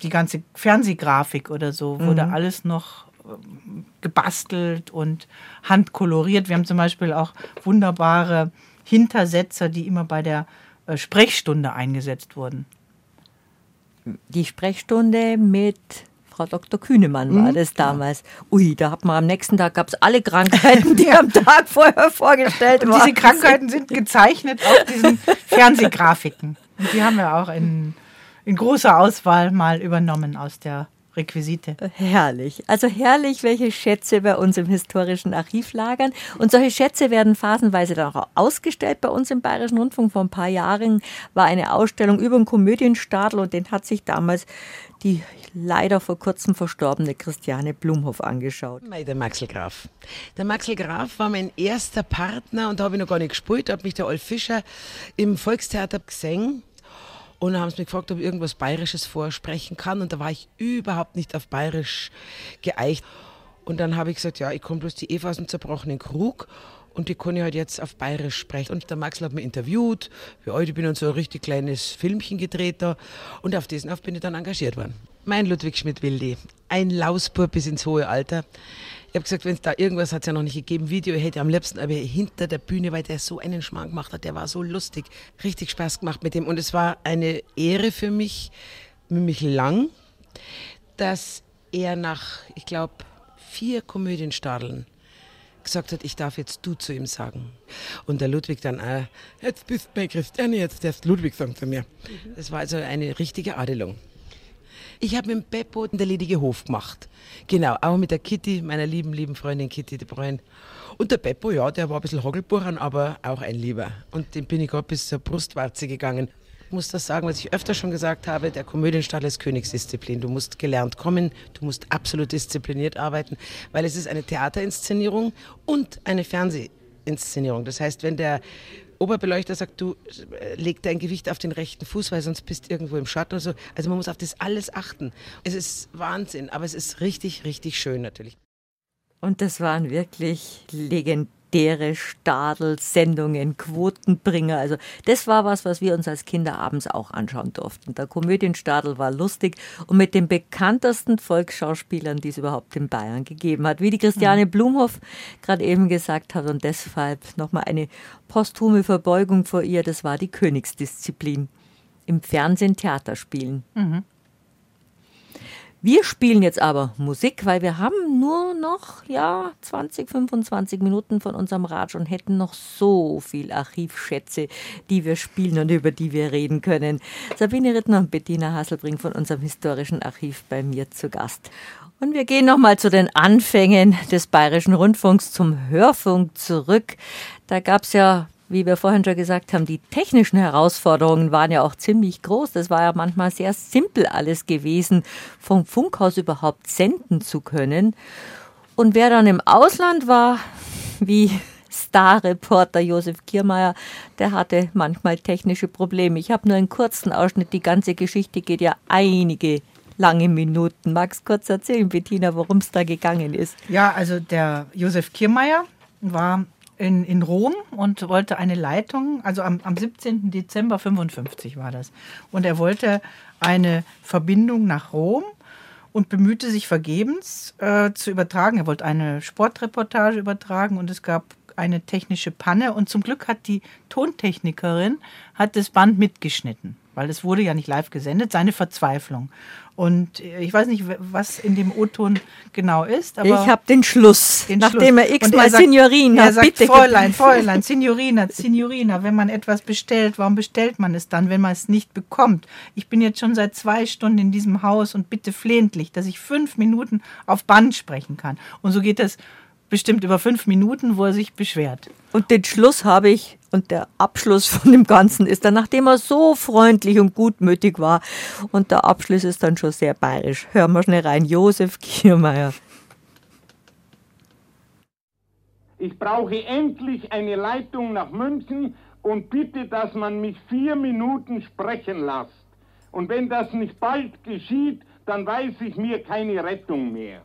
die ganze Fernsehgrafik oder so, mhm. wurde alles noch ähm, gebastelt und handkoloriert. Wir haben zum Beispiel auch wunderbare Hintersetzer, die immer bei der äh, Sprechstunde eingesetzt wurden. Die Sprechstunde mit Frau Dr. Kühnemann war mhm. das damals. Ui, da hat man am nächsten Tag gab es alle Krankheiten, die *laughs* am Tag vorher vorgestellt waren. Diese Krankheiten sind gezeichnet auf diesen *laughs* Fernsehgrafiken. Und die haben wir auch in in großer Auswahl mal übernommen aus der Requisite. Herrlich. Also herrlich, welche Schätze bei uns im historischen Archiv lagern. Und solche Schätze werden phasenweise dann auch ausgestellt bei uns im Bayerischen Rundfunk. Vor ein paar Jahren war eine Ausstellung über den Komödienstadel und den hat sich damals die leider vor kurzem verstorbene Christiane Blumhoff angeschaut. Der Maxel Graf. Der Maxel Graf war mein erster Partner und da habe ich noch gar nicht gespielt. Da hat mich der Olf Fischer im Volkstheater gesehen und haben sie mich gefragt, ob ich irgendwas Bayerisches vorsprechen kann. Und da war ich überhaupt nicht auf Bayerisch geeicht. Und dann habe ich gesagt, ja, ich komme bloß die Eva aus dem zerbrochenen Krug und die kann ich halt jetzt auf Bayerisch sprechen. Und der Maxl hat mich interviewt, wie alt ich bin und so ein richtig kleines Filmchen gedreht da. Und auf diesen auf bin ich dann engagiert worden. Mein Ludwig Schmidt-Wildi, ein Lausbub bis ins hohe Alter. Ich habe gesagt, wenn es da irgendwas hat es ja noch nicht gegeben, Video, ich hätte am liebsten aber hinter der Bühne, weil der so einen Schmarrn gemacht hat, der war so lustig, richtig Spaß gemacht mit dem. Und es war eine Ehre für mich, mit mich lang dass er nach, ich glaube, vier Komödienstadeln gesagt hat, ich darf jetzt du zu ihm sagen. Und der Ludwig dann, äh, jetzt bist du bei Christiane, jetzt darfst Ludwig sagen zu mir. Mhm. Das war also eine richtige Adelung. Ich habe mit Beppo der ledige Hof gemacht. Genau, auch mit der Kitty, meiner lieben, lieben Freundin Kitty de Bruyne. Und der Beppo, ja, der war ein bisschen Hogelbuchern, aber auch ein Lieber. Und dem bin ich gerade bis zur Brustwarze gegangen. Ich muss das sagen, was ich öfter schon gesagt habe, der Komödienstall ist Königsdisziplin. Du musst gelernt kommen, du musst absolut diszipliniert arbeiten, weil es ist eine Theaterinszenierung und eine Fernsehinszenierung. Das heißt, wenn der Oberbeleuchter sagt, du äh, leg dein Gewicht auf den rechten Fuß, weil sonst bist du irgendwo im Schatten oder so. Also man muss auf das alles achten. Es ist Wahnsinn, aber es ist richtig, richtig schön natürlich. Und das waren wirklich legendäre Stadelsendungen, Quotenbringer. Also das war was, was wir uns als Kinder abends auch anschauen durften. Der Komödienstadel war lustig und mit den bekanntesten Volksschauspielern, die es überhaupt in Bayern gegeben hat. Wie die Christiane mhm. Blumhoff gerade eben gesagt hat und deshalb nochmal eine posthume Verbeugung vor ihr, das war die Königsdisziplin. Im Fernsehen Theater spielen. Mhm. Wir spielen jetzt aber Musik, weil wir haben nur noch ja 20, 25 Minuten von unserem Ratsch und hätten noch so viel Archivschätze, die wir spielen und über die wir reden können. Sabine Rittner und Bettina Hasselbring von unserem historischen Archiv bei mir zu Gast. Und wir gehen nochmal zu den Anfängen des Bayerischen Rundfunks zum Hörfunk zurück. Da gab es ja wie wir vorhin schon gesagt haben, die technischen Herausforderungen waren ja auch ziemlich groß. Das war ja manchmal sehr simpel alles gewesen, vom Funkhaus überhaupt senden zu können. Und wer dann im Ausland war, wie Starreporter Josef Kiermeier, der hatte manchmal technische Probleme. Ich habe nur einen kurzen Ausschnitt. Die ganze Geschichte geht ja einige lange Minuten. Magst kurz erzählen, Bettina, worum es da gegangen ist? Ja, also der Josef Kiermeier war in, in Rom und wollte eine Leitung, also am, am 17. Dezember 55 war das. Und er wollte eine Verbindung nach Rom und bemühte sich vergebens äh, zu übertragen. Er wollte eine Sportreportage übertragen und es gab eine technische Panne und zum Glück hat die Tontechnikerin hat das Band mitgeschnitten, weil es wurde ja nicht live gesendet, seine Verzweiflung. Und ich weiß nicht, was in dem O-Ton genau ist. Aber ich habe den Schluss, den nachdem Schluss. er x-mal Signorina, er sagt, bitte. Fräulein, Fräulein, Signorina, Signorina, wenn man etwas bestellt, warum bestellt man es dann, wenn man es nicht bekommt? Ich bin jetzt schon seit zwei Stunden in diesem Haus und bitte flehentlich, dass ich fünf Minuten auf Band sprechen kann. Und so geht das bestimmt über fünf Minuten, wo er sich beschwert. Und den Schluss habe ich und der Abschluss *laughs* von dem Ganzen ist dann, nachdem er so freundlich und gutmütig war. Und der Abschluss ist dann schon sehr bayerisch. Hören wir schnell rein. Josef Kiermeier. Ich brauche endlich eine Leitung nach München und bitte, dass man mich vier Minuten sprechen lässt. Und wenn das nicht bald geschieht, dann weiß ich mir keine Rettung mehr.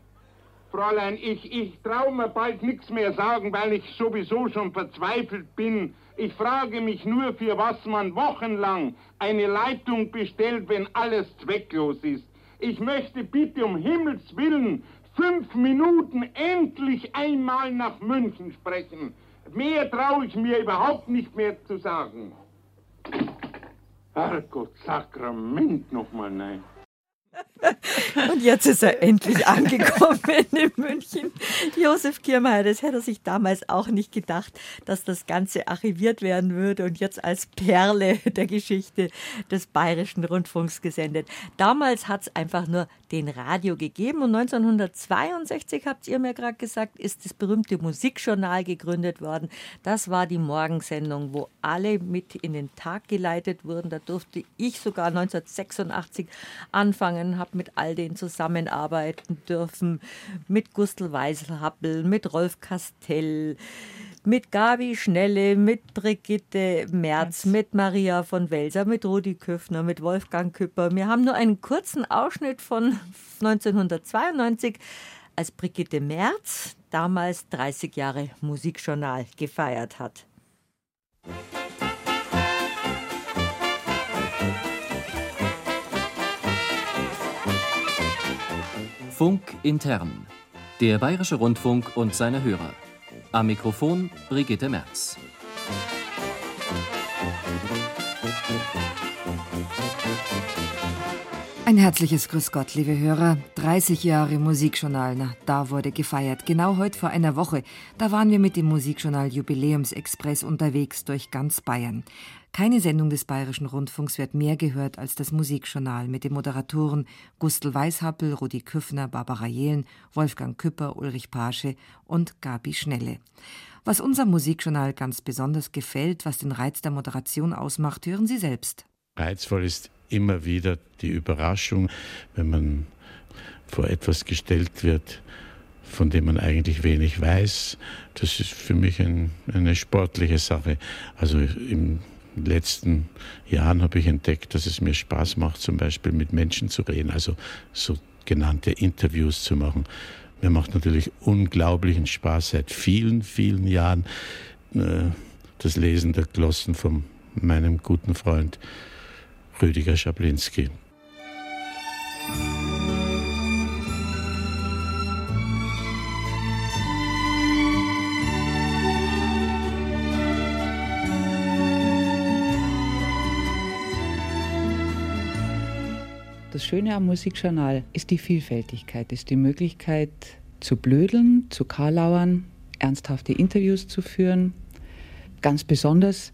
Fräulein, ich, ich traue mir bald nichts mehr sagen, weil ich sowieso schon verzweifelt bin. Ich frage mich nur, für was man wochenlang eine Leitung bestellt, wenn alles zwecklos ist. Ich möchte bitte um Himmels Willen fünf Minuten endlich einmal nach München sprechen. Mehr traue ich mir überhaupt nicht mehr zu sagen. Herrgott, Sakrament nochmal, nein. Und jetzt ist er endlich *laughs* angekommen in München. Josef Kiermeier, das hätte er sich damals auch nicht gedacht, dass das Ganze archiviert werden würde und jetzt als Perle der Geschichte des Bayerischen Rundfunks gesendet. Damals hat es einfach nur den Radio gegeben und 1962, habt ihr mir gerade gesagt, ist das berühmte Musikjournal gegründet worden. Das war die Morgensendung, wo alle mit in den Tag geleitet wurden. Da durfte ich sogar 1986 anfangen, habe mit all denen zusammenarbeiten dürfen, mit Gustl Weiselhappel, mit Rolf Castell, mit Gabi Schnelle, mit Brigitte Merz, mit Maria von Welser, mit Rudi Köfner, mit Wolfgang Küpper. Wir haben nur einen kurzen Ausschnitt von 1992, als Brigitte Merz damals 30 Jahre Musikjournal gefeiert hat. Funk intern. Der Bayerische Rundfunk und seine Hörer. Am Mikrofon Brigitte Merz. Ein herzliches Grüß Gott, liebe Hörer. 30 Jahre Musikjournal, na, da wurde gefeiert. Genau heute vor einer Woche, da waren wir mit dem Musikjournal Jubiläumsexpress unterwegs durch ganz Bayern. Keine Sendung des Bayerischen Rundfunks wird mehr gehört als das Musikjournal mit den Moderatoren Gustl Weishappel, Rudi Küffner, Barbara Jehlen, Wolfgang Küpper, Ulrich Pasche und Gabi Schnelle. Was unser Musikjournal ganz besonders gefällt, was den Reiz der Moderation ausmacht, hören Sie selbst. Reizvoll ist immer wieder die Überraschung, wenn man vor etwas gestellt wird, von dem man eigentlich wenig weiß. Das ist für mich ein, eine sportliche Sache. Also im letzten Jahren habe ich entdeckt, dass es mir Spaß macht, zum Beispiel mit Menschen zu reden, also sogenannte Interviews zu machen. Mir macht natürlich unglaublichen Spaß seit vielen, vielen Jahren äh, das Lesen der Glossen von meinem guten Freund Rüdiger Schablinski. Das Schöne am Musikjournal ist die Vielfältigkeit, ist die Möglichkeit zu blödeln, zu karlauern, ernsthafte Interviews zu führen. Ganz besonders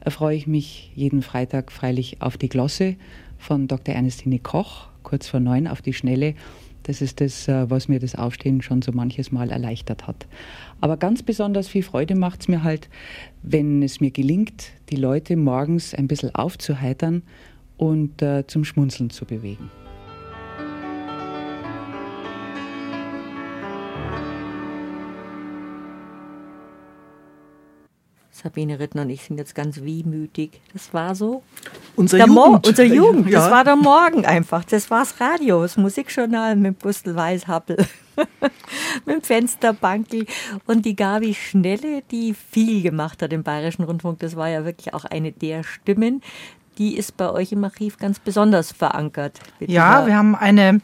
erfreue ich mich jeden Freitag freilich auf die Glosse von Dr. Ernestine Koch, kurz vor neun auf die Schnelle. Das ist das, äh, was mir das Aufstehen schon so manches Mal erleichtert hat. Aber ganz besonders viel Freude macht es mir halt, wenn es mir gelingt, die Leute morgens ein bisschen aufzuheitern und äh, zum Schmunzeln zu bewegen. Sabine Rittner und ich sind jetzt ganz wehmütig. Das war so. Unser der Jugend. Unser Jugend. Ja. Das war der Morgen einfach. Das war das Radio, das Musikjournal mit Bustel Weißhappel. *laughs* mit dem Fensterbankel und die Gabi Schnelle, die viel gemacht hat im Bayerischen Rundfunk. Das war ja wirklich auch eine der Stimmen, die ist bei euch im Archiv ganz besonders verankert. Ja, wir haben eine,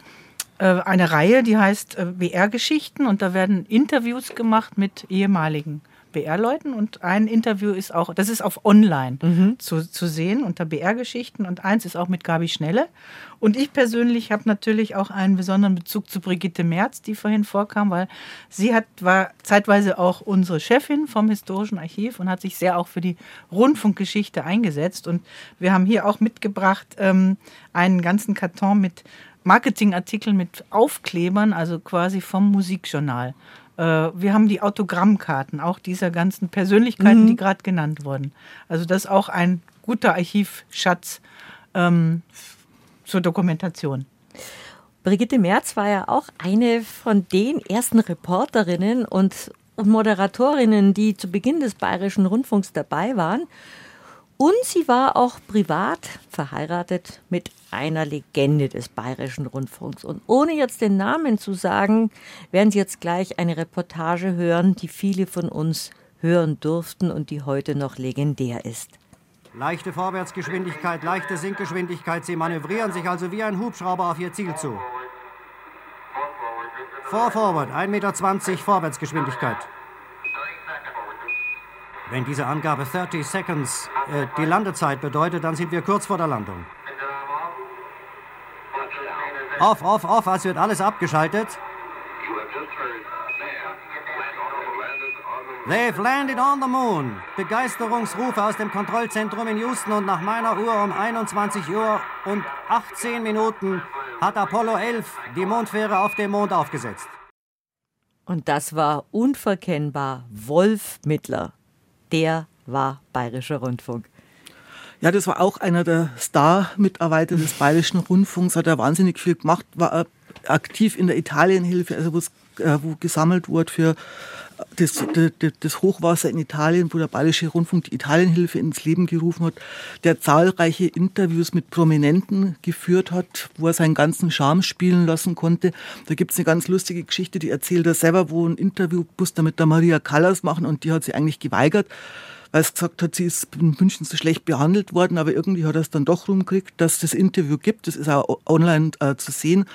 äh, eine Reihe, die heißt äh, BR-Geschichten und da werden Interviews gemacht mit ehemaligen BR-Leuten und ein Interview ist auch, das ist auf online mhm. zu, zu sehen unter BR-Geschichten und eins ist auch mit Gabi Schnelle. Und ich persönlich habe natürlich auch einen besonderen Bezug zu Brigitte Merz, die vorhin vorkam, weil sie hat, war zeitweise auch unsere Chefin vom Historischen Archiv und hat sich sehr auch für die Rundfunkgeschichte eingesetzt. Und wir haben hier auch mitgebracht ähm, einen ganzen Karton mit Marketingartikeln mit Aufklebern, also quasi vom Musikjournal. Äh, wir haben die Autogrammkarten auch dieser ganzen Persönlichkeiten, mhm. die gerade genannt wurden. Also das ist auch ein guter Archivschatz ähm, zur Dokumentation. Brigitte Merz war ja auch eine von den ersten Reporterinnen und, und Moderatorinnen, die zu Beginn des Bayerischen Rundfunks dabei waren. Und sie war auch privat verheiratet mit einer Legende des Bayerischen Rundfunks. Und ohne jetzt den Namen zu sagen, werden Sie jetzt gleich eine Reportage hören, die viele von uns hören durften und die heute noch legendär ist. Leichte Vorwärtsgeschwindigkeit, leichte Sinkgeschwindigkeit. Sie manövrieren sich also wie ein Hubschrauber auf Ihr Ziel zu. Vor Forward, 1,20 Meter Vorwärtsgeschwindigkeit. Wenn diese Angabe 30 Seconds äh, die Landezeit bedeutet, dann sind wir kurz vor der Landung. Off, off, off, es wird alles abgeschaltet. They've landed on the moon. Begeisterungsrufe aus dem Kontrollzentrum in Houston und nach meiner Uhr um 21 Uhr und 18 Minuten hat Apollo 11 die Mondfähre auf dem Mond aufgesetzt. Und das war unverkennbar Wolf Mittler der war Bayerischer Rundfunk. Ja, das war auch einer der Star-Mitarbeiter des Bayerischen Rundfunks, hat er wahnsinnig viel gemacht, war aktiv in der Italienhilfe, also äh, wo gesammelt wurde für das, das, Hochwasser in Italien, wo der Bayerische Rundfunk die Italienhilfe ins Leben gerufen hat, der zahlreiche Interviews mit Prominenten geführt hat, wo er seinen ganzen Charme spielen lassen konnte. Da gibt es eine ganz lustige Geschichte, die erzählt er selber, wo ein Interview musste mit der Maria Callas machen und die hat sie eigentlich geweigert weil es gesagt hat, sie ist in München so schlecht behandelt worden, aber irgendwie hat er es dann doch rumgekriegt, dass das Interview gibt. Das ist auch online äh, zu sehen.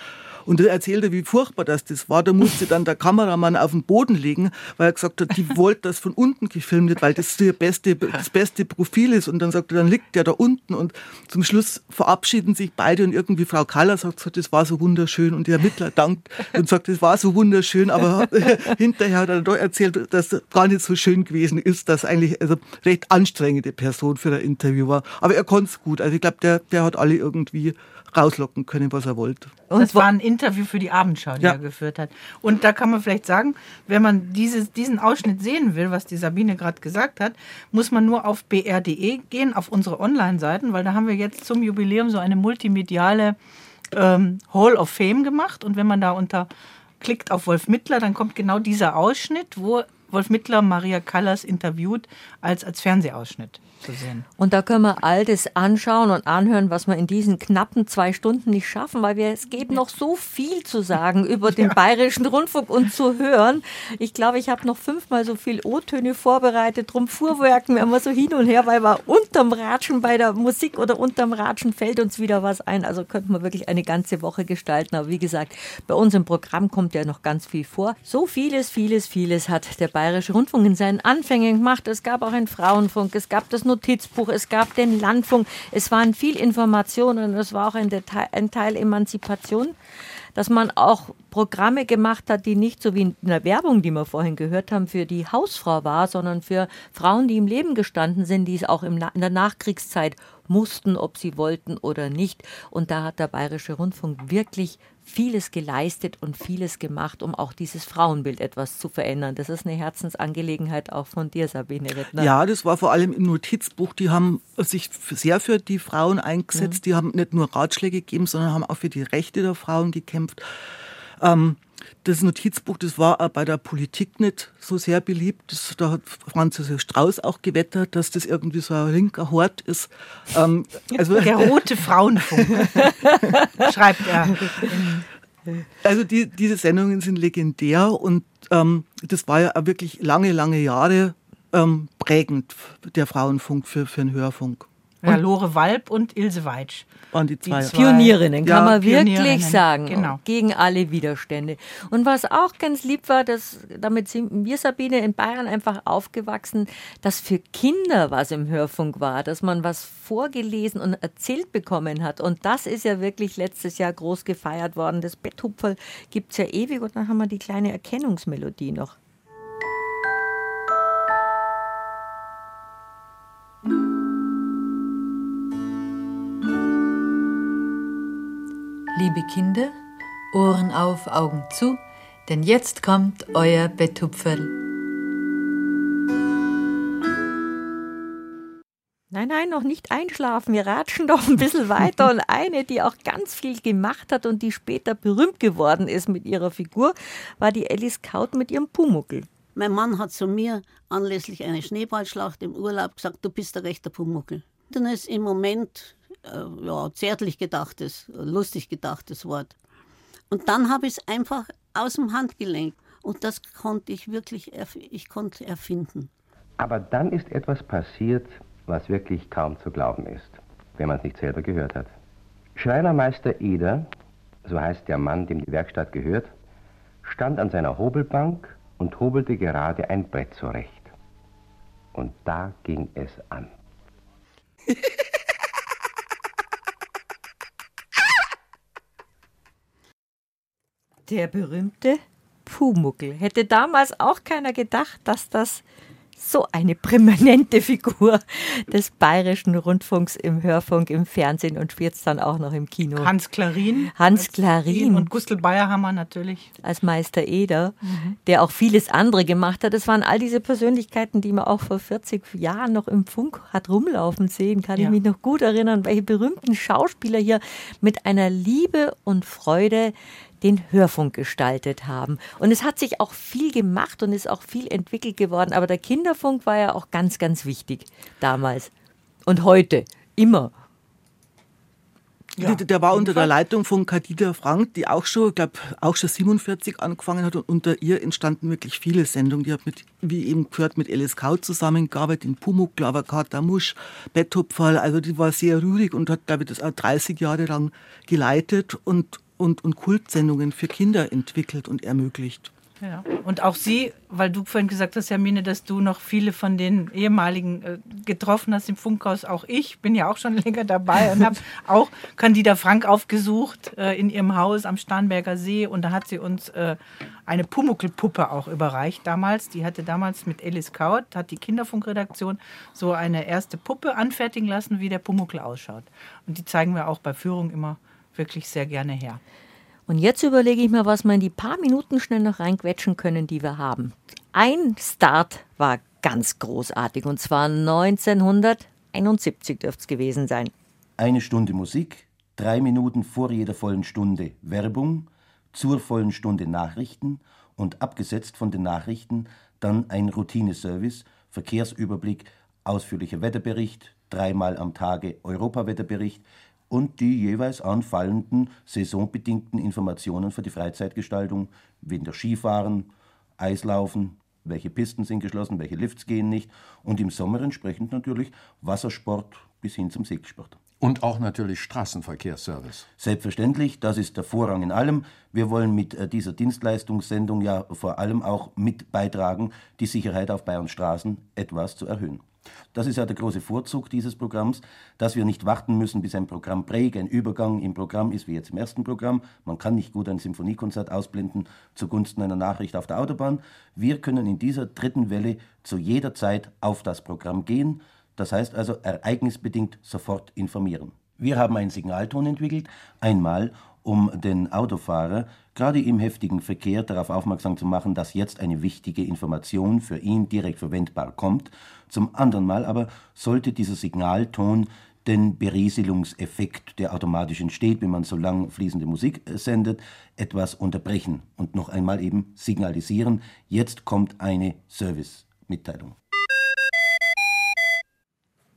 Und er erzählte, wie furchtbar das, das war. Da musste dann der Kameramann auf den Boden legen, weil er gesagt hat, die *laughs* wollte das von unten gefilmt wird, weil das das beste, das beste Profil ist. Und dann sagt er, dann liegt der da unten. Und zum Schluss verabschieden sich beide und irgendwie Frau Kaller sagt, das war so wunderschön. Und der Ermittler dankt und sagt, das war so wunderschön. Aber *laughs* hinterher hat er doch erzählt, dass das gar nicht so schön gewesen ist, dass eigentlich also recht anstrengende Person für ein Interview war. Aber er konnte es gut. Also ich glaube, der, der hat alle irgendwie rauslocken können, was er wollte. Und das war ein Interview für die Abendschau, die ja. er geführt hat. Und da kann man vielleicht sagen, wenn man dieses, diesen Ausschnitt sehen will, was die Sabine gerade gesagt hat, muss man nur auf br.de gehen, auf unsere Online-Seiten, weil da haben wir jetzt zum Jubiläum so eine multimediale ähm, Hall of Fame gemacht. Und wenn man da unter klickt auf Wolf Mittler, dann kommt genau dieser Ausschnitt, wo Wolf Mittler Maria Callas interviewt, als, als Fernsehausschnitt zu sehen. Und da können wir all das anschauen und anhören, was wir in diesen knappen zwei Stunden nicht schaffen, weil wir, es gibt noch so viel zu sagen über den *laughs* ja. Bayerischen Rundfunk und zu hören. Ich glaube, ich habe noch fünfmal so viel O-Töne vorbereitet, drum fuhrwerken wir immer so hin und her, weil wir unterm Ratschen bei der Musik oder unterm Ratschen fällt uns wieder was ein. Also könnten wir wirklich eine ganze Woche gestalten. Aber wie gesagt, bei uns im Programm kommt ja noch ganz viel vor. So vieles, vieles, vieles hat der Bayerische Rundfunk in seinen Anfängen gemacht. Es gab auch einen Frauenfunk, es gab das Notizbuch, es gab den Landfunk, es waren viel Informationen und es war auch ein, Detail, ein Teil Emanzipation, dass man auch Programme gemacht hat, die nicht so wie in der Werbung, die wir vorhin gehört haben, für die Hausfrau war, sondern für Frauen, die im Leben gestanden sind, die es auch in der Nachkriegszeit mussten, ob sie wollten oder nicht. Und da hat der Bayerische Rundfunk wirklich vieles geleistet und vieles gemacht, um auch dieses Frauenbild etwas zu verändern. Das ist eine Herzensangelegenheit auch von dir, Sabine Rittner. Ja, das war vor allem im Notizbuch. Die haben sich sehr für die Frauen eingesetzt. Mhm. Die haben nicht nur Ratschläge gegeben, sondern haben auch für die Rechte der Frauen gekämpft. Ähm, das Notizbuch, das war auch bei der Politik nicht so sehr beliebt. Das, da hat Franz Josef Strauß auch gewettert, dass das irgendwie so ein linker Hort ist. Ähm, also der rote Frauenfunk, *laughs* schreibt er. Also die, diese Sendungen sind legendär und ähm, das war ja auch wirklich lange, lange Jahre ähm, prägend, der Frauenfunk für, für den Hörfunk. Ja, Lore Walb und Ilse Weitsch. Waren die zwei. Die zwei Pionierinnen, kann ja, man wirklich sagen. Genau. Gegen alle Widerstände. Und was auch ganz lieb war, dass, damit sind wir, Sabine, in Bayern einfach aufgewachsen, dass für Kinder was im Hörfunk war, dass man was vorgelesen und erzählt bekommen hat. Und das ist ja wirklich letztes Jahr groß gefeiert worden. Das Betthupferl gibt es ja ewig und dann haben wir die kleine Erkennungsmelodie noch. Liebe Kinder, Ohren auf, Augen zu, denn jetzt kommt euer Betthupferl. Nein, nein, noch nicht einschlafen. Wir ratschen doch ein bisschen weiter. Und *laughs* eine, die auch ganz viel gemacht hat und die später berühmt geworden ist mit ihrer Figur, war die Alice Kaut mit ihrem Pumuckel. Mein Mann hat zu mir anlässlich einer Schneeballschlacht im Urlaub gesagt, du bist der rechte Pumuckel. Dann ist im Moment äh, ja, zärtlich gedachtes, lustig gedachtes Wort. Und dann habe ich es einfach aus dem Handgelenk. Und das konnte ich wirklich ich konnte erfinden. Aber dann ist etwas passiert, was wirklich kaum zu glauben ist, wenn man es nicht selber gehört hat. Schreinermeister Eder, so heißt der Mann, dem die Werkstatt gehört, stand an seiner Hobelbank und hobelte gerade ein Brett zurecht. Und da ging es an. *laughs* Der berühmte Pumuckel. Hätte damals auch keiner gedacht, dass das so eine prämanente Figur des bayerischen Rundfunks im Hörfunk, im Fernsehen und jetzt dann auch noch im Kino. Hans Klarin. Hans Klarin. Und Gustl Bayerhammer natürlich. Als Meister Eder, mhm. der auch vieles andere gemacht hat. Das waren all diese Persönlichkeiten, die man auch vor 40 Jahren noch im Funk hat rumlaufen sehen. Kann ja. ich mich noch gut erinnern, welche berühmten Schauspieler hier mit einer Liebe und Freude den Hörfunk gestaltet haben. Und es hat sich auch viel gemacht und ist auch viel entwickelt geworden. Aber der Kinderfunk war ja auch ganz, ganz wichtig damals. Und heute, immer. Ja, der war unter der Leitung von Kadida Frank, die auch schon, ich glaube, auch schon 47 angefangen hat und unter ihr entstanden wirklich viele Sendungen. Die hat mit, wie eben gehört, mit Alice Kaut zusammengearbeitet, in Pumuckl, aber Katamusch, Betthupferl, also die war sehr rührig und hat, glaube ich, das auch 30 Jahre lang geleitet und und, und Kultsendungen für Kinder entwickelt und ermöglicht. Ja. Und auch Sie, weil du vorhin gesagt hast, Hermine, dass du noch viele von den ehemaligen äh, getroffen hast im Funkhaus, auch ich bin ja auch schon *laughs* länger dabei und habe auch Candida Frank aufgesucht äh, in ihrem Haus am Starnberger See und da hat sie uns äh, eine Pumuckelpuppe auch überreicht damals. Die hatte damals mit Alice Kaut, hat die Kinderfunkredaktion so eine erste Puppe anfertigen lassen, wie der Pumuckel ausschaut. Und die zeigen wir auch bei Führung immer wirklich sehr gerne her. Und jetzt überlege ich mir, was wir in die paar Minuten schnell noch reinquetschen können, die wir haben. Ein Start war ganz großartig und zwar 1971 dürfte es gewesen sein. Eine Stunde Musik, drei Minuten vor jeder vollen Stunde Werbung, zur vollen Stunde Nachrichten und abgesetzt von den Nachrichten dann ein Routineservice, Verkehrsüberblick, ausführlicher Wetterbericht, dreimal am Tage Europawetterbericht, und die jeweils anfallenden saisonbedingten Informationen für die Freizeitgestaltung, Winter Skifahren, Eislaufen, welche Pisten sind geschlossen, welche Lifts gehen nicht und im Sommer entsprechend natürlich Wassersport bis hin zum Segelsport. Und auch natürlich Straßenverkehrsservice. Selbstverständlich, das ist der Vorrang in allem. Wir wollen mit äh, dieser Dienstleistungssendung ja vor allem auch mit beitragen, die Sicherheit auf Bayerns Straßen etwas zu erhöhen. Das ist ja der große Vorzug dieses Programms, dass wir nicht warten müssen, bis ein Programm prägt, ein Übergang im Programm ist, wie jetzt im ersten Programm. Man kann nicht gut ein Symphoniekonzert ausblenden zugunsten einer Nachricht auf der Autobahn. Wir können in dieser dritten Welle zu jeder Zeit auf das Programm gehen, das heißt also ereignisbedingt sofort informieren. Wir haben einen Signalton entwickelt, einmal um den Autofahrer gerade im heftigen Verkehr darauf aufmerksam zu machen, dass jetzt eine wichtige Information für ihn direkt verwendbar kommt zum anderen Mal aber sollte dieser Signalton den Berieselungseffekt, der automatisch entsteht, wenn man so lang fließende Musik äh, sendet, etwas unterbrechen und noch einmal eben signalisieren, jetzt kommt eine Service-Mitteilung.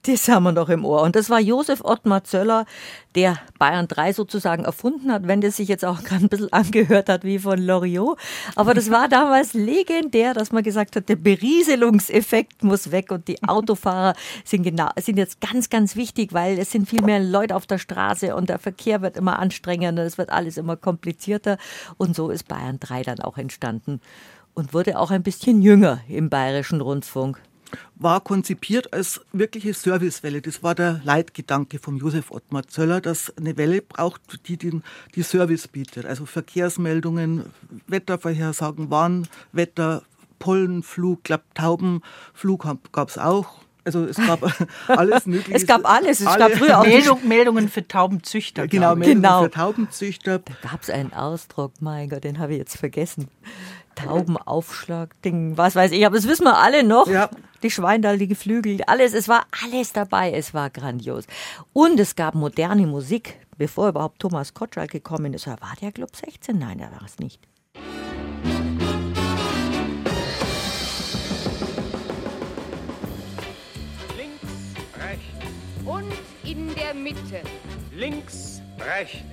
Das haben wir noch im Ohr. Und das war Josef Ottmar Zöller, der Bayern 3 sozusagen erfunden hat, wenn das sich jetzt auch gerade *laughs* ein bisschen angehört hat wie von Loriot. Aber das war damals legendär, dass man gesagt hat, der Berieselungseffekt muss weg und die Autofahrer sind, genau, sind jetzt ganz, ganz wichtig, weil es sind viel mehr Leute auf der Straße und der Verkehr wird immer anstrengender, es wird alles immer komplizierter. Und so ist Bayern 3 dann auch entstanden und wurde auch ein bisschen jünger im bayerischen Rundfunk war konzipiert als wirkliche Servicewelle. Das war der Leitgedanke von Josef Ottmar Zöller, dass eine Welle braucht, die den, die Service bietet. Also Verkehrsmeldungen, Wettervorhersagen, Warnwetter, Pollenflug, glaub, Taubenflug gab es auch. Also es gab *laughs* alles Mögliche. es gab alles. Es Alle gab früher auch Meldung, Meldungen für Taubenzüchter. Genau, Meldungen genau. für Taubenzüchter. Da gab es einen Ausdruck, mein Gott, den habe ich jetzt vergessen. Taubenaufschlag-Ding, was weiß ich, aber das wissen wir alle noch. Ja. Die Schweindal, die Geflügel, alles, es war alles dabei, es war grandios. Und es gab moderne Musik, bevor überhaupt Thomas Kotschalk gekommen ist. War der Club 16? Nein, der war es nicht. Links, rechts. Und in der Mitte. Links, rechts.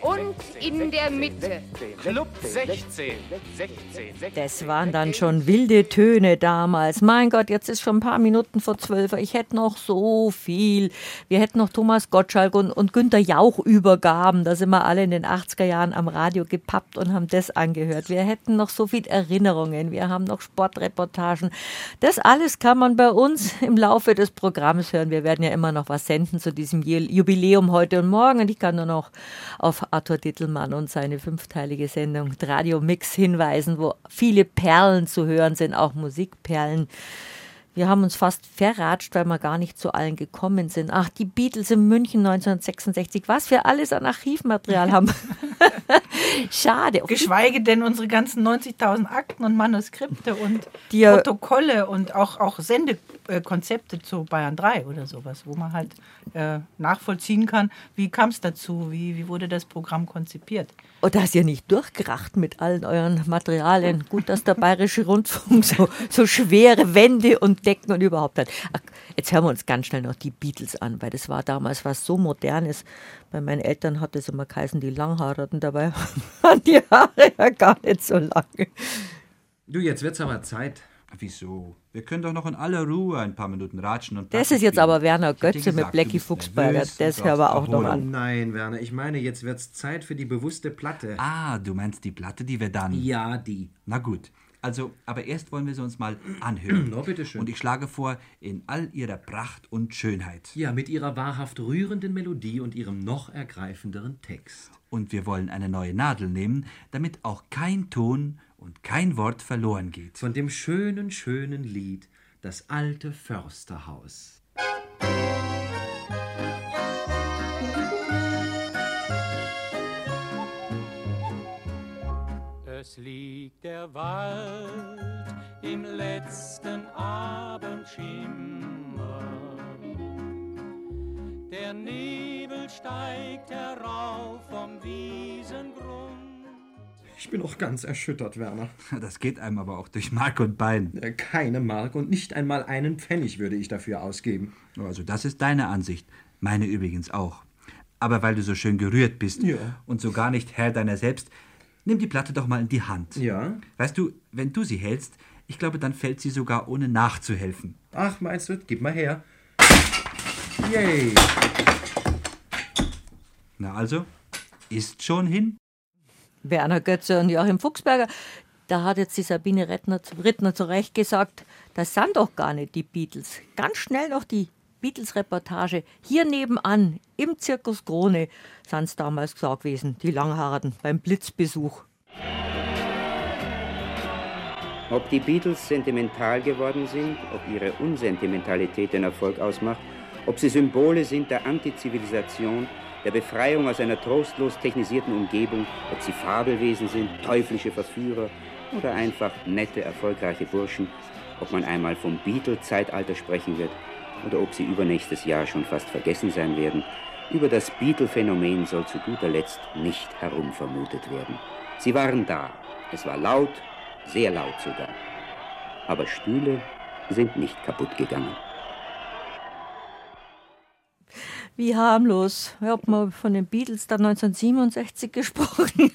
Und in der Mitte. Club 16. 16. Das waren dann schon wilde Töne damals. Mein Gott, jetzt ist schon ein paar Minuten vor zwölf. Ich hätte noch so viel. Wir hätten noch Thomas Gottschalk und, und Günter Jauch Übergaben. Da sind wir alle in den 80er Jahren am Radio gepappt und haben das angehört. Wir hätten noch so viel Erinnerungen. Wir haben noch Sportreportagen. Das alles kann man bei uns im Laufe des Programms hören. Wir werden ja immer noch was senden zu diesem Jubiläum heute und morgen. Und ich kann nur noch auf Arthur Dittelmann und seine fünfteilige Sendung Radio Mix hinweisen, wo viele Perlen zu hören sind, auch Musikperlen. Wir haben uns fast verratscht, weil wir gar nicht zu allen gekommen sind. Ach, die Beatles in München 1966, was wir alles an Archivmaterial haben. *laughs* Schade. Geschweige denn unsere ganzen 90.000 Akten und Manuskripte und die, Protokolle und auch, auch Sendekonzepte zu Bayern 3 oder sowas, wo man halt äh, nachvollziehen kann, wie kam es dazu, wie, wie wurde das Programm konzipiert. Und da ist ja nicht durchgeracht mit allen euren Materialien. Gut, dass der Bayerische Rundfunk so, so schwere Wände und Decken und überhaupt hat. Ach, jetzt hören wir uns ganz schnell noch die Beatles an, weil das war damals was so Modernes. Bei meinen Eltern hat es immer geheißen, die Langhaarigen, dabei *laughs* waren die Haare ja gar nicht so lange. Du, jetzt wird's aber Zeit. Wieso? Wir können doch noch in aller Ruhe ein paar Minuten ratschen und Das ist jetzt aber Werner Götze mit Blackie Fuchsberger. Das hören wir auch noch an. nein, Werner, ich meine, jetzt wird's Zeit für die bewusste Platte. Ah, du meinst die Platte, die wir dann. Ja, die. Na gut. Also, aber erst wollen wir sie uns mal anhören. *clears throat* Na, bitteschön. Und ich schlage vor, in all ihrer Pracht und Schönheit. Ja, mit ihrer wahrhaft rührenden Melodie und ihrem noch ergreifenderen Text. Und wir wollen eine neue Nadel nehmen, damit auch kein Ton und kein Wort verloren geht. Von dem schönen, schönen Lied Das alte Försterhaus. Es liegt der Wald im letzten Abendschimmer. Der Nebel steigt herauf vom Wiesengrund. Ich bin auch ganz erschüttert, Werner. *laughs* Das geht einem aber auch durch Mark und Bein. Keine Mark und nicht einmal einen Pfennig würde ich dafür ausgeben. Also das ist deine Ansicht. Meine übrigens auch. Aber weil du so schön gerührt bist Ja. und so gar nicht Herr deiner selbst, nimm die Platte doch mal in die Hand. Ja? Weißt du, wenn du sie hältst, ich glaube, dann fällt sie sogar ohne nachzuhelfen. Ach, meinst du, gib mal her. Yay! Na also, ist schon hin? Werner Götze und Joachim Fuchsberger. Da hat jetzt die Sabine Rittner, Rittner zu Recht gesagt, das sind doch gar nicht die Beatles. Ganz schnell noch die Beatles-Reportage. Hier nebenan, im Zirkus Krone, sind es damals gesagt gewesen, die Langhaarigen beim Blitzbesuch. Ob die Beatles sentimental geworden sind, ob ihre Unsentimentalität den Erfolg ausmacht, ob sie Symbole sind der Antizivilisation, der Befreiung aus einer trostlos technisierten Umgebung, ob sie Fabelwesen sind, teuflische Verführer oder einfach nette, erfolgreiche Burschen, ob man einmal vom Beatle-Zeitalter sprechen wird oder ob sie übernächstes Jahr schon fast vergessen sein werden, über das Beatle-Phänomen soll zu guter Letzt nicht herumvermutet werden. Sie waren da. Es war laut, sehr laut sogar. Aber Stühle sind nicht kaputt gegangen. Wie harmlos. Ich habe mal von den Beatles dann 1967 gesprochen.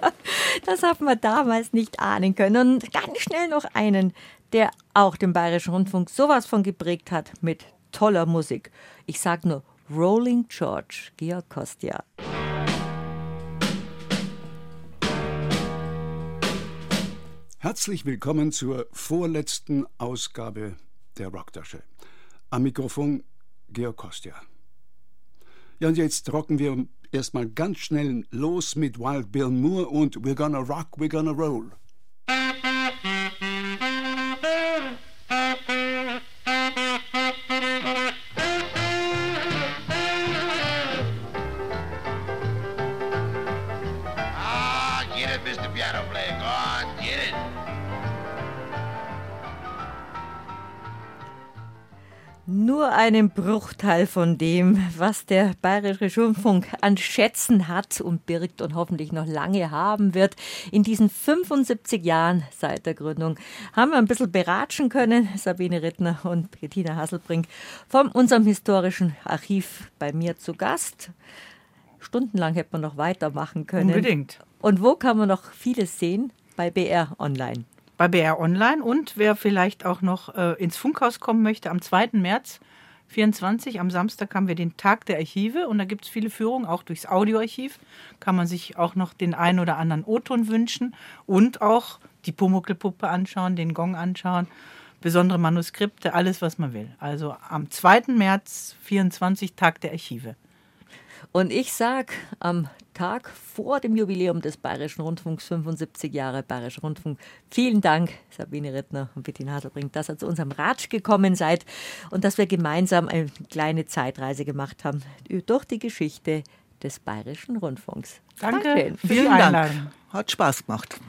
*laughs* das hat man damals nicht ahnen können. Und ganz schnell noch einen, der auch den Bayerischen Rundfunk sowas von geprägt hat mit toller Musik. Ich sag nur Rolling George, Georg Kostja. Herzlich willkommen zur vorletzten Ausgabe der Rocktasche. Am Mikrofon Georg Kostja. Ja, und jetzt rocken wir erstmal ganz schnell los mit Wild Bill Moore und We're Gonna Rock, We're Gonna Roll. Nur einen Bruchteil von dem, was der Bayerische Rundfunk an Schätzen hat und birgt und hoffentlich noch lange haben wird. In diesen 75 Jahren seit der Gründung haben wir ein bisschen beratschen können, Sabine Rittner und Bettina Hasselbrink, von unserem historischen Archiv bei mir zu Gast. Stundenlang hätte man noch weitermachen können. Unbedingt. Und wo kann man noch vieles sehen? Bei BR Online. bei BR Online und wer vielleicht auch noch äh, ins Funkhaus kommen möchte, am 2. März 24, am Samstag haben wir den Tag der Archive und da gibt es viele Führungen, auch durchs Audioarchiv. Kann man sich auch noch den einen oder anderen O-Ton wünschen und auch die Pumuckelpuppe anschauen, den Gong anschauen, besondere Manuskripte, alles, was man will. Also am 2. März 24, Tag der Archive. Und ich sag am Tag vor dem Jubiläum des Bayerischen Rundfunks, 75 Jahre Bayerischer Rundfunk, vielen Dank, Sabine Rittner und Bettina Haselbrink, dass ihr zu unserem Ratsch gekommen seid und dass wir gemeinsam eine kleine Zeitreise gemacht haben durch die Geschichte des Bayerischen Rundfunks. Danke die Vielen Dank. Hat Spaß gemacht.